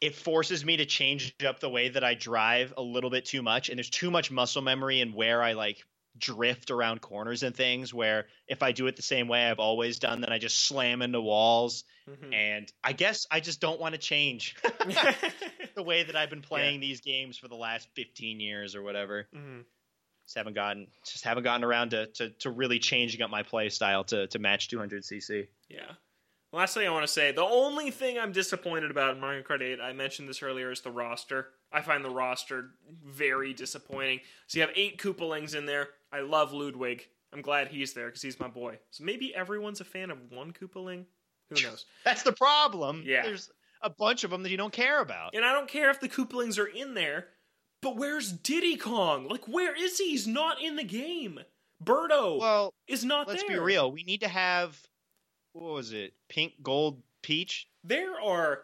it forces me to change up the way that I drive a little bit too much and there's too much muscle memory and where I like drift around corners and things where if I do it the same way I've always done then I just slam into walls Mm-hmm. and I guess I just don't want to change <laughs> <laughs> the way that I've been playing these games for the last 15 years or whatever. hmm Just haven't gotten just haven't gotten around to to, to really changing up my play style to to match 200cc. Yeah. Last thing I want to say, the only thing I'm disappointed about in Mario Kart 8, I mentioned this earlier, is the roster. I find the roster very disappointing. So you have eight Koopalings in there. I love Ludwig. I'm glad he's there because he's my boy. So maybe everyone's a fan of one Koopaling. Who knows? That's the problem. Yeah. There's a bunch of them that you don't care about. And I don't care if the Koopalings are in there, but where's Diddy Kong? Like, where is he? He's not in the game. Birdo Well, is not there. let's there. be real. We need to have what was it? Pink, gold, peach. There are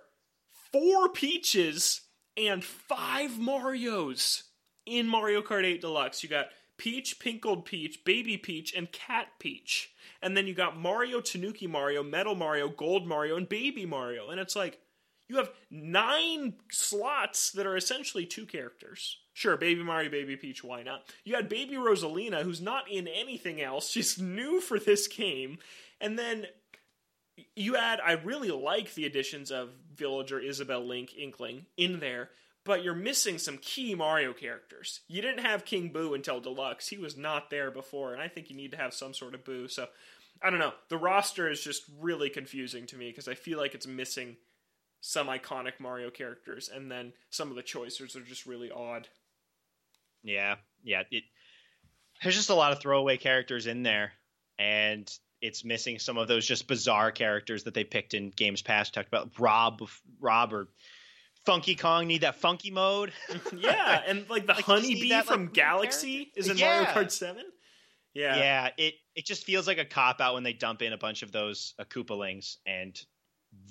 four Peaches and five Marios in Mario Kart 8 Deluxe. You got Peach, Pink Gold Peach, Baby Peach, and Cat Peach. And then you got Mario, Tanuki Mario, Metal Mario, Gold Mario, and Baby Mario. And it's like, you have nine slots that are essentially two characters. Sure, Baby Mario, Baby Peach, why not? You had Baby Rosalina, who's not in anything else, <laughs> she's new for this game. And then you add I really like the additions of Villager, Isabelle, Link, Inkling in there, but you're missing some key Mario characters. You didn't have King Boo until Deluxe. He was not there before, and I think you need to have some sort of Boo. So I don't know. The roster is just really confusing to me because I feel like it's missing some iconic Mario characters, and then some of the choices are just really odd. Yeah, yeah. It, there's just a lot of throwaway characters in there, and it's missing some of those just bizarre characters that they picked in games past. Talked about Rob, Rob or Funky Kong need that funky mode. <laughs> yeah, and like the <laughs> Like, honeybee that, from weird Galaxy is in Yeah. Mario Kart Seven. Yeah. Yeah, it it just feels like a cop out when they dump in a bunch of those uh, Koopalings, and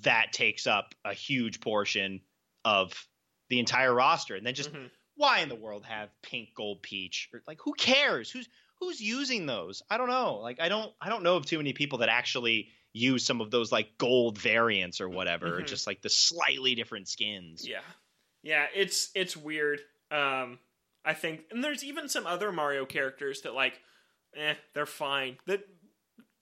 that takes up a huge portion of the entire roster. And then just Mhm. why in the world have pink, gold, peach? Or, like, who cares? Who's who's using those? I don't know. Like, I don't I don't know of too many people that actually use some of those like gold variants or whatever, or Mhm. just like the slightly different skins. Yeah. Yeah, it's it's weird. Um I think and there's even some other Mario characters that like eh, they're fine. That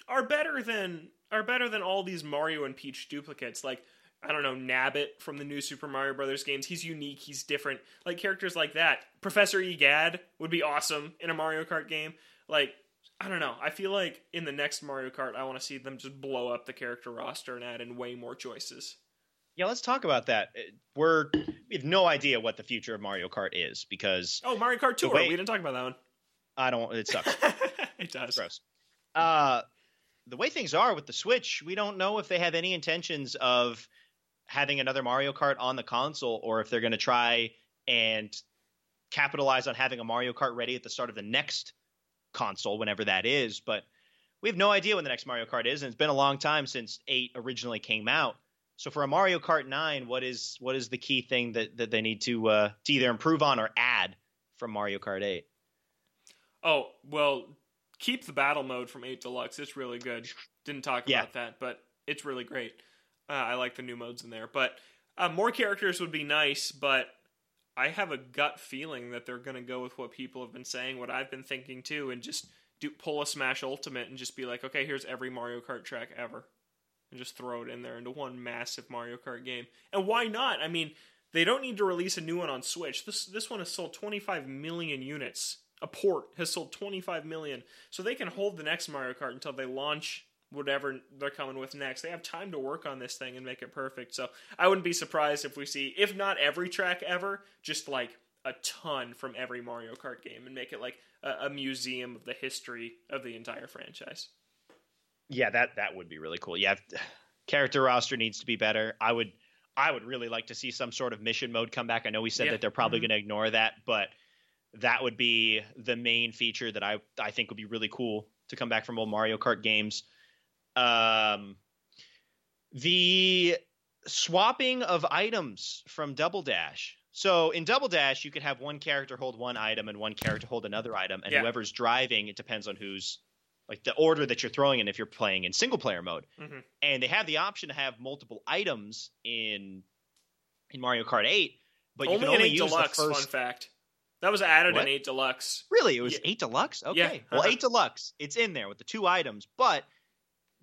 are better than are better than all these Mario and Peach duplicates. Like I don't know, Nabbit from the new Super Mario Brothers games. He's unique, he's different. Like characters like that. Professor Egad would be awesome in a Mario Kart game. Like I don't know. I feel like in the next Mario Kart, I want to see them just blow up the character roster and add in way more choices. Yeah, let's talk about that. Uh, We're we have no idea what the future of Mario Kart is because Oh, Mario Kart Tour. way- We didn't talk about that one. I don't. It sucks. <laughs> it does. gross. Uh, the way things are with the Switch, we don't know if they have any intentions of having another Mario Kart on the console, or if they're going to try and capitalize on having a Mario Kart ready at the start of the next console, whenever that is. But we have no idea when the next Mario Kart is, and it's been a long time since eight originally came out. So for a Mario Kart nine, what is what is the key thing that, that they need to uh, to either improve on or add from Mario Kart eight? Oh, well, keep the battle mode from 8 Deluxe. It's really good. Didn't talk Yeah. about that, but it's really great. Uh, I like the new modes in there. But uh, more characters would be nice, but I have a gut feeling that they're going to go with what people have been saying, what I've been thinking too, and just do pull a Smash Ultimate and just be like, okay, here's every Mario Kart track ever. And just throw it in there into one massive Mario Kart game. And why not? I mean, they don't need to release a new one on Switch. This this one has sold 25 million units. A port has sold 25 million. So they can hold the next Mario Kart until they launch whatever they're coming with next. They have time to work on this thing and make it perfect. So I wouldn't be surprised if we see, if not every track ever, just like a ton from every Mario Kart game and make it like a, a museum of the history of the entire franchise. Yeah, that that would be really cool. Yeah, <sighs> character roster needs to be better. I would I would really like to see some sort of mission mode come back. I know we said Yeah. that they're probably Mhm. going to ignore that, but that would be the main feature that I I think would be really cool to come back from old Mario Kart games. Um, the swapping of items from Double Dash. So in Double Dash, you could have one character hold one item and one character hold another item, and Yeah. whoever's driving, it depends on who's like the order that you're throwing in if you're playing in single player mode. Mhm. And they have the option to have multiple items in in Mario Kart 8, but you only can in only 8 use Deluxe, the first. fun fact. That was added What? in 8 Deluxe. Really, it was Yeah. 8 Deluxe. Okay, Yeah, well, uh-huh. 8 Deluxe, it's in there with the two items, but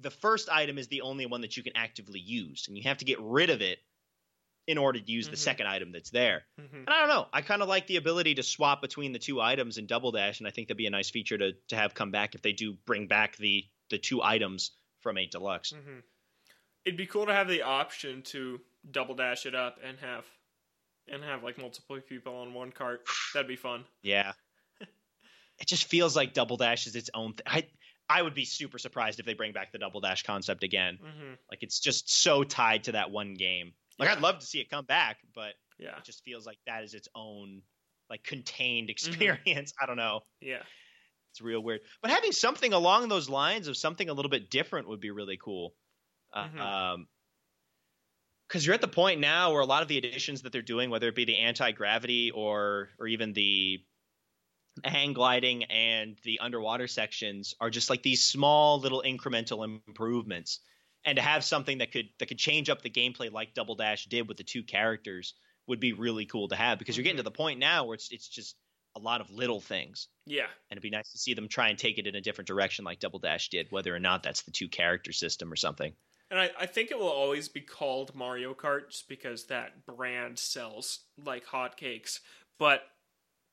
the first item is the only one that you can actively use, and you have to get rid of it in order to use the Mhm. second item that's there. hmm And I don't know. I kind of like the ability to swap between the two items in Double Dash, and I think that'd be a nice feature to to have come back if they do bring back the the two items from Eight Deluxe. hmm It'd be cool to have the option to double dash it up and have and have like multiple people on one cart. <sighs> That'd be fun. Yeah, <laughs> it just feels like Double Dash is its own thing. I would be super surprised if they bring back the Double Dash concept again. hmm Like it's just so tied to that one game. Like Yeah. I'd love to see it come back, but Yeah, it just feels like that is its own like contained Mm-hmm. experience. <laughs> I don't know. yeah, It's real weird. But having something along those lines of something a little bit different would be really cool. Uh, Mhm. Um, because you're at the point now where a lot of the additions that they're doing, whether it be the anti gravity or or even the hang gliding and the underwater sections, are just like these small little incremental improvements. And to have something that could that could change up the gameplay like Double Dash did with the two characters would be really cool to have because you're getting mm-hmm. to the point now where it's it's just a lot of little things yeah. and it'd be nice to see them try and take it in a different direction like Double Dash did, whether or not that's the two character system or something. And I, I think it will always be called Mario Kart just because that brand sells like hotcakes. But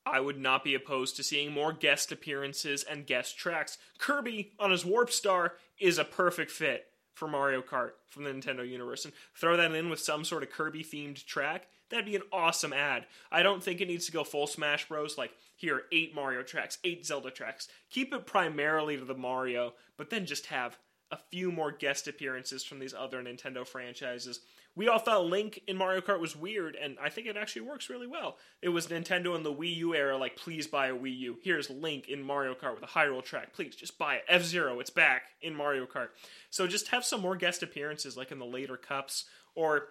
I would not be opposed to seeing more guest appearances and guest tracks. Kirby on his Warp Star is a perfect fit for Mario Kart from the Nintendo universe. And throw that in with some sort of Kirby themed track, that'd be an awesome ad. I don't think it needs to go full Smash Bros. Like, here, eight Mario tracks, eight Zelda tracks. Keep it primarily to the Mario, but then just have a few more guest appearances from these other Nintendo franchises. We all thought Link in Mario Kart was weird, and I think it actually works really well. It was Nintendo in the Wii U era, like, please buy a Wii U. Here's Link in Mario Kart with a Hyrule track. Please just buy it. F Zero, it's back in Mario Kart. So just have some more guest appearances, like in the later cups, or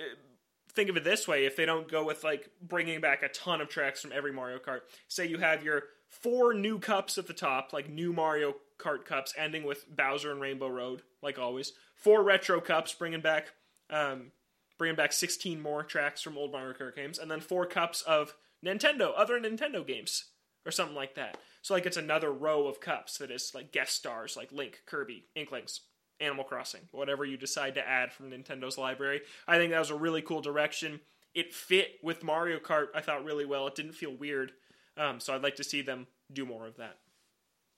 uh, think of it this way if they don't go with like bringing back a ton of tracks from every Mario Kart. Say you have your four new cups at the top, like new Mario Kart cups, ending with Bowser and Rainbow Road, like always. Four retro cups, bringing back, um, bringing back sixteen more tracks from old Mario Kart games, and then four cups of Nintendo, other Nintendo games, or something like that. So like it's another row of cups that is like guest stars, like Link, Kirby, Inklings, Animal Crossing, whatever you decide to add from Nintendo's library. I think that was a really cool direction. It fit with Mario Kart, I thought, really well. It didn't feel weird. Um, so I'd like to see them do more of that.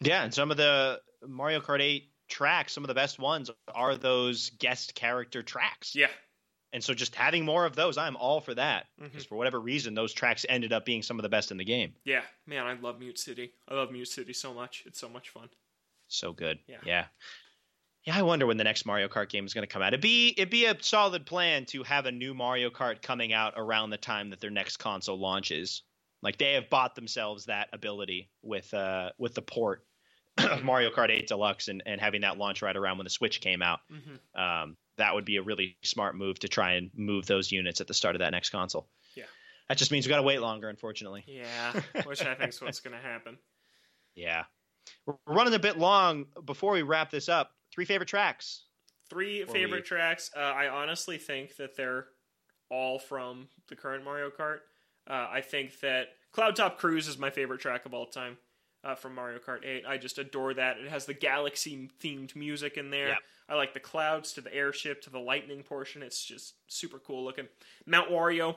Yeah, and some of the Mario Kart 8 tracks, some of the best ones are those guest character tracks. Yeah. And so just having more of those, I'm all for that. Because for whatever reason, those tracks ended up being some of the best in the game. Yeah. Man, I love Mute City. I love Mute City so much. It's so much fun. So good. Yeah. Yeah. Yeah, I wonder when the next Mario Kart game is going to come out. It'd be it'd be a solid plan to have a new Mario Kart coming out around the time that their next console launches. Like they have bought themselves that ability with uh with the port of <clears throat> Mario Kart 8 Deluxe and, and having that launch right around when the Switch came out. hmm Um, that would be a really smart move to try and move those units at the start of that next console. Yeah. That just means we got to wait longer, unfortunately. Yeah. Which I think is what's going to happen. <laughs> Yeah. We're running a bit long. Before we wrap this up, three favorite tracks. Three Before favorite we- tracks. Uh, I honestly think that they're all from the current Mario Kart. Uh, I think that Cloud Top Cruise is my favorite track of all time uh, from Mario Kart 8. I just adore that. It has the galaxy themed music in there. Yep. I like the clouds to the airship to the lightning portion. It's just super cool looking. Mount Wario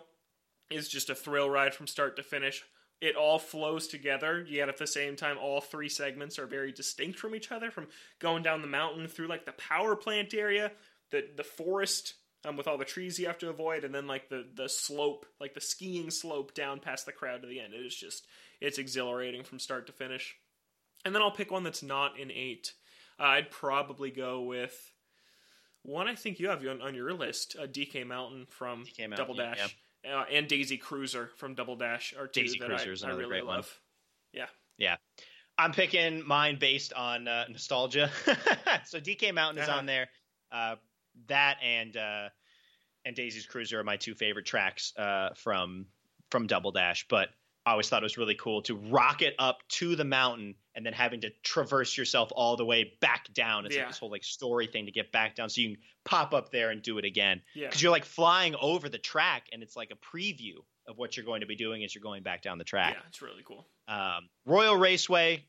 is just a thrill ride from start to finish. It all flows together, yet at the same time, all three segments are very distinct from each other. From going down the mountain through like the power plant area, the the forest um, with all the trees you have to avoid, and then like the the slope, like the skiing slope down past the crowd to the end. It is just it's exhilarating from start to finish. And then I'll pick one that's not in eight. Uh, I'd probably go with one I think you have on, on your list, uh, DK Mountain from DK Mountain, Double yeah, Dash, uh, and Daisy Cruiser from Double Dash are two Daisy that Cruiser I, is I another really great one. love. I'm picking mine based on uh, nostalgia. <laughs> so DK Mountain is Uh-huh. on there. Uh, that and uh, and Daisy's Cruiser are my two favorite tracks uh, from from Double Dash. But I always thought it was really cool to rocket up to the mountain and then having to traverse yourself all the way back down. It's Yeah. like this whole like story thing to get back down, so you can pop up there and do it again. Yeah. Because you're like flying over the track, and it's like a preview of what you're going to be doing as you're going back down the track. Yeah, it's really cool. Um, Royal Raceway.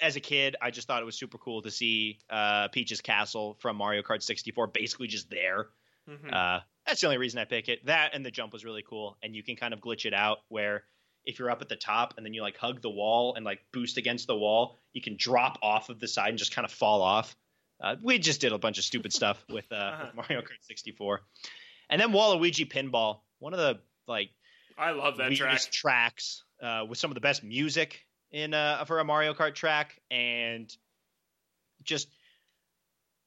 As a kid, I just thought it was super cool to see uh, Peach's Castle from Mario Kart 64 basically just there. Mhm. Uh, that's the only reason I pick it. That and the jump was really cool, and you can kind of glitch it out where if you're up at the top and then you like hug the wall and like boost against the wall, you can drop off of the side and just kind of fall off. Uh, we just did a bunch of stupid stuff <laughs> with, uh, Uh-huh. with Mario Kart 64, and then Waluigi Pinball, one of the like I love that track. tracks uh, with some of the best music in uh, for a Mario Kart track, and just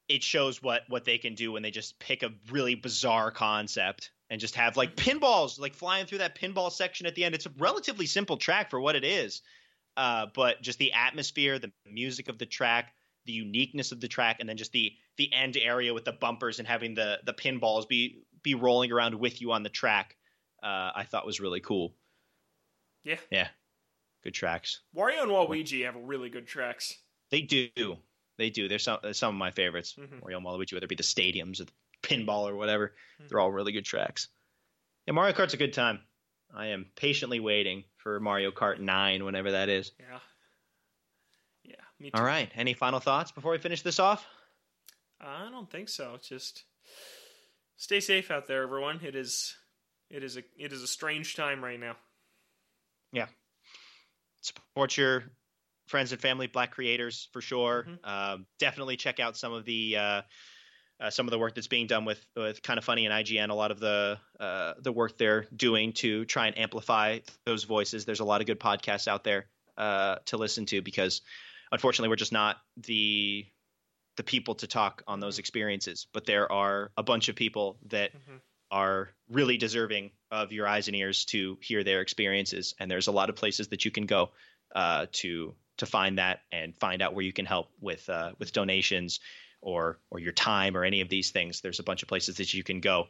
it shows what what they can do when they just pick a really bizarre concept and just have like pinballs like flying through that pinball section at the end. It's a relatively simple track for what it is, uh, but just the atmosphere, the music of the track, the uniqueness of the track, and then just the the end area with the bumpers and having the the pinballs be be rolling around with you on the track. Uh, I thought was really cool. Yeah. Yeah. Good tracks. Wario and Waluigi have really good tracks. They do. They do. They're some they're some of my favorites. Mhm. Mario and Waluigi, whether it be the stadiums or the pinball or whatever. Mhm. They're all really good tracks. Yeah, Mario Kart's a good time. I am patiently waiting for Mario Kart 9, whenever that is. Yeah. Yeah, me too. All right. Any final thoughts before we finish this off? I don't think so. Just stay safe out there, everyone. It is it is a it is a strange time right now. Yeah. Support your friends and family black creators for sure Mhm. um, definitely check out some of the uh, uh, some of the work that's being done with with kind of funny and ign a lot of the uh, the work they're doing to try and amplify those voices there's a lot of good podcasts out there uh, to listen to because unfortunately we're just not the the people to talk on those experiences but there are a bunch of people that Mhm. are really deserving of your eyes and ears to hear their experiences. And there's a lot of places that you can go uh, to to find that and find out where you can help with uh, with donations or or your time or any of these things. There's a bunch of places that you can go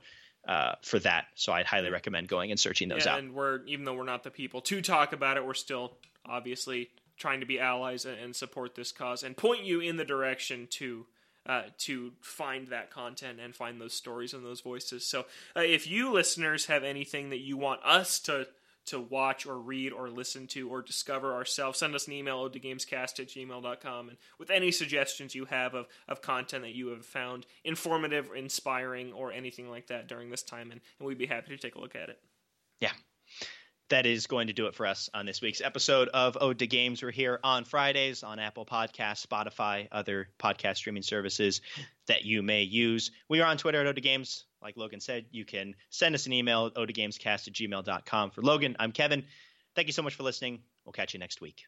uh, for that. So I'd highly recommend going and searching those yeah, out. and we're even though we're not the people to talk about it, we're still obviously trying to be allies and- support this cause and point you in the direction to uh, to find that content and find those stories and those voices. So uh, if you listeners have anything that you want us to to watch or read or listen to or discover ourselves, send us an email to gamescast at gmail.com and with any suggestions you have of, of content that you have found informative, inspiring, or anything like that during this time, and, and we'd be happy to take a look at it. Yeah. That is going to do it for us on this week's episode of Ode to Games. We're here on Fridays on Apple Podcasts, Spotify, other podcast streaming services that you may use. We are on Twitter at Ode to Games. Like Logan said, you can send us an email at odegamescast at gmail.com. For Logan, I'm Kevin. Thank you so much for listening. We'll catch you next week.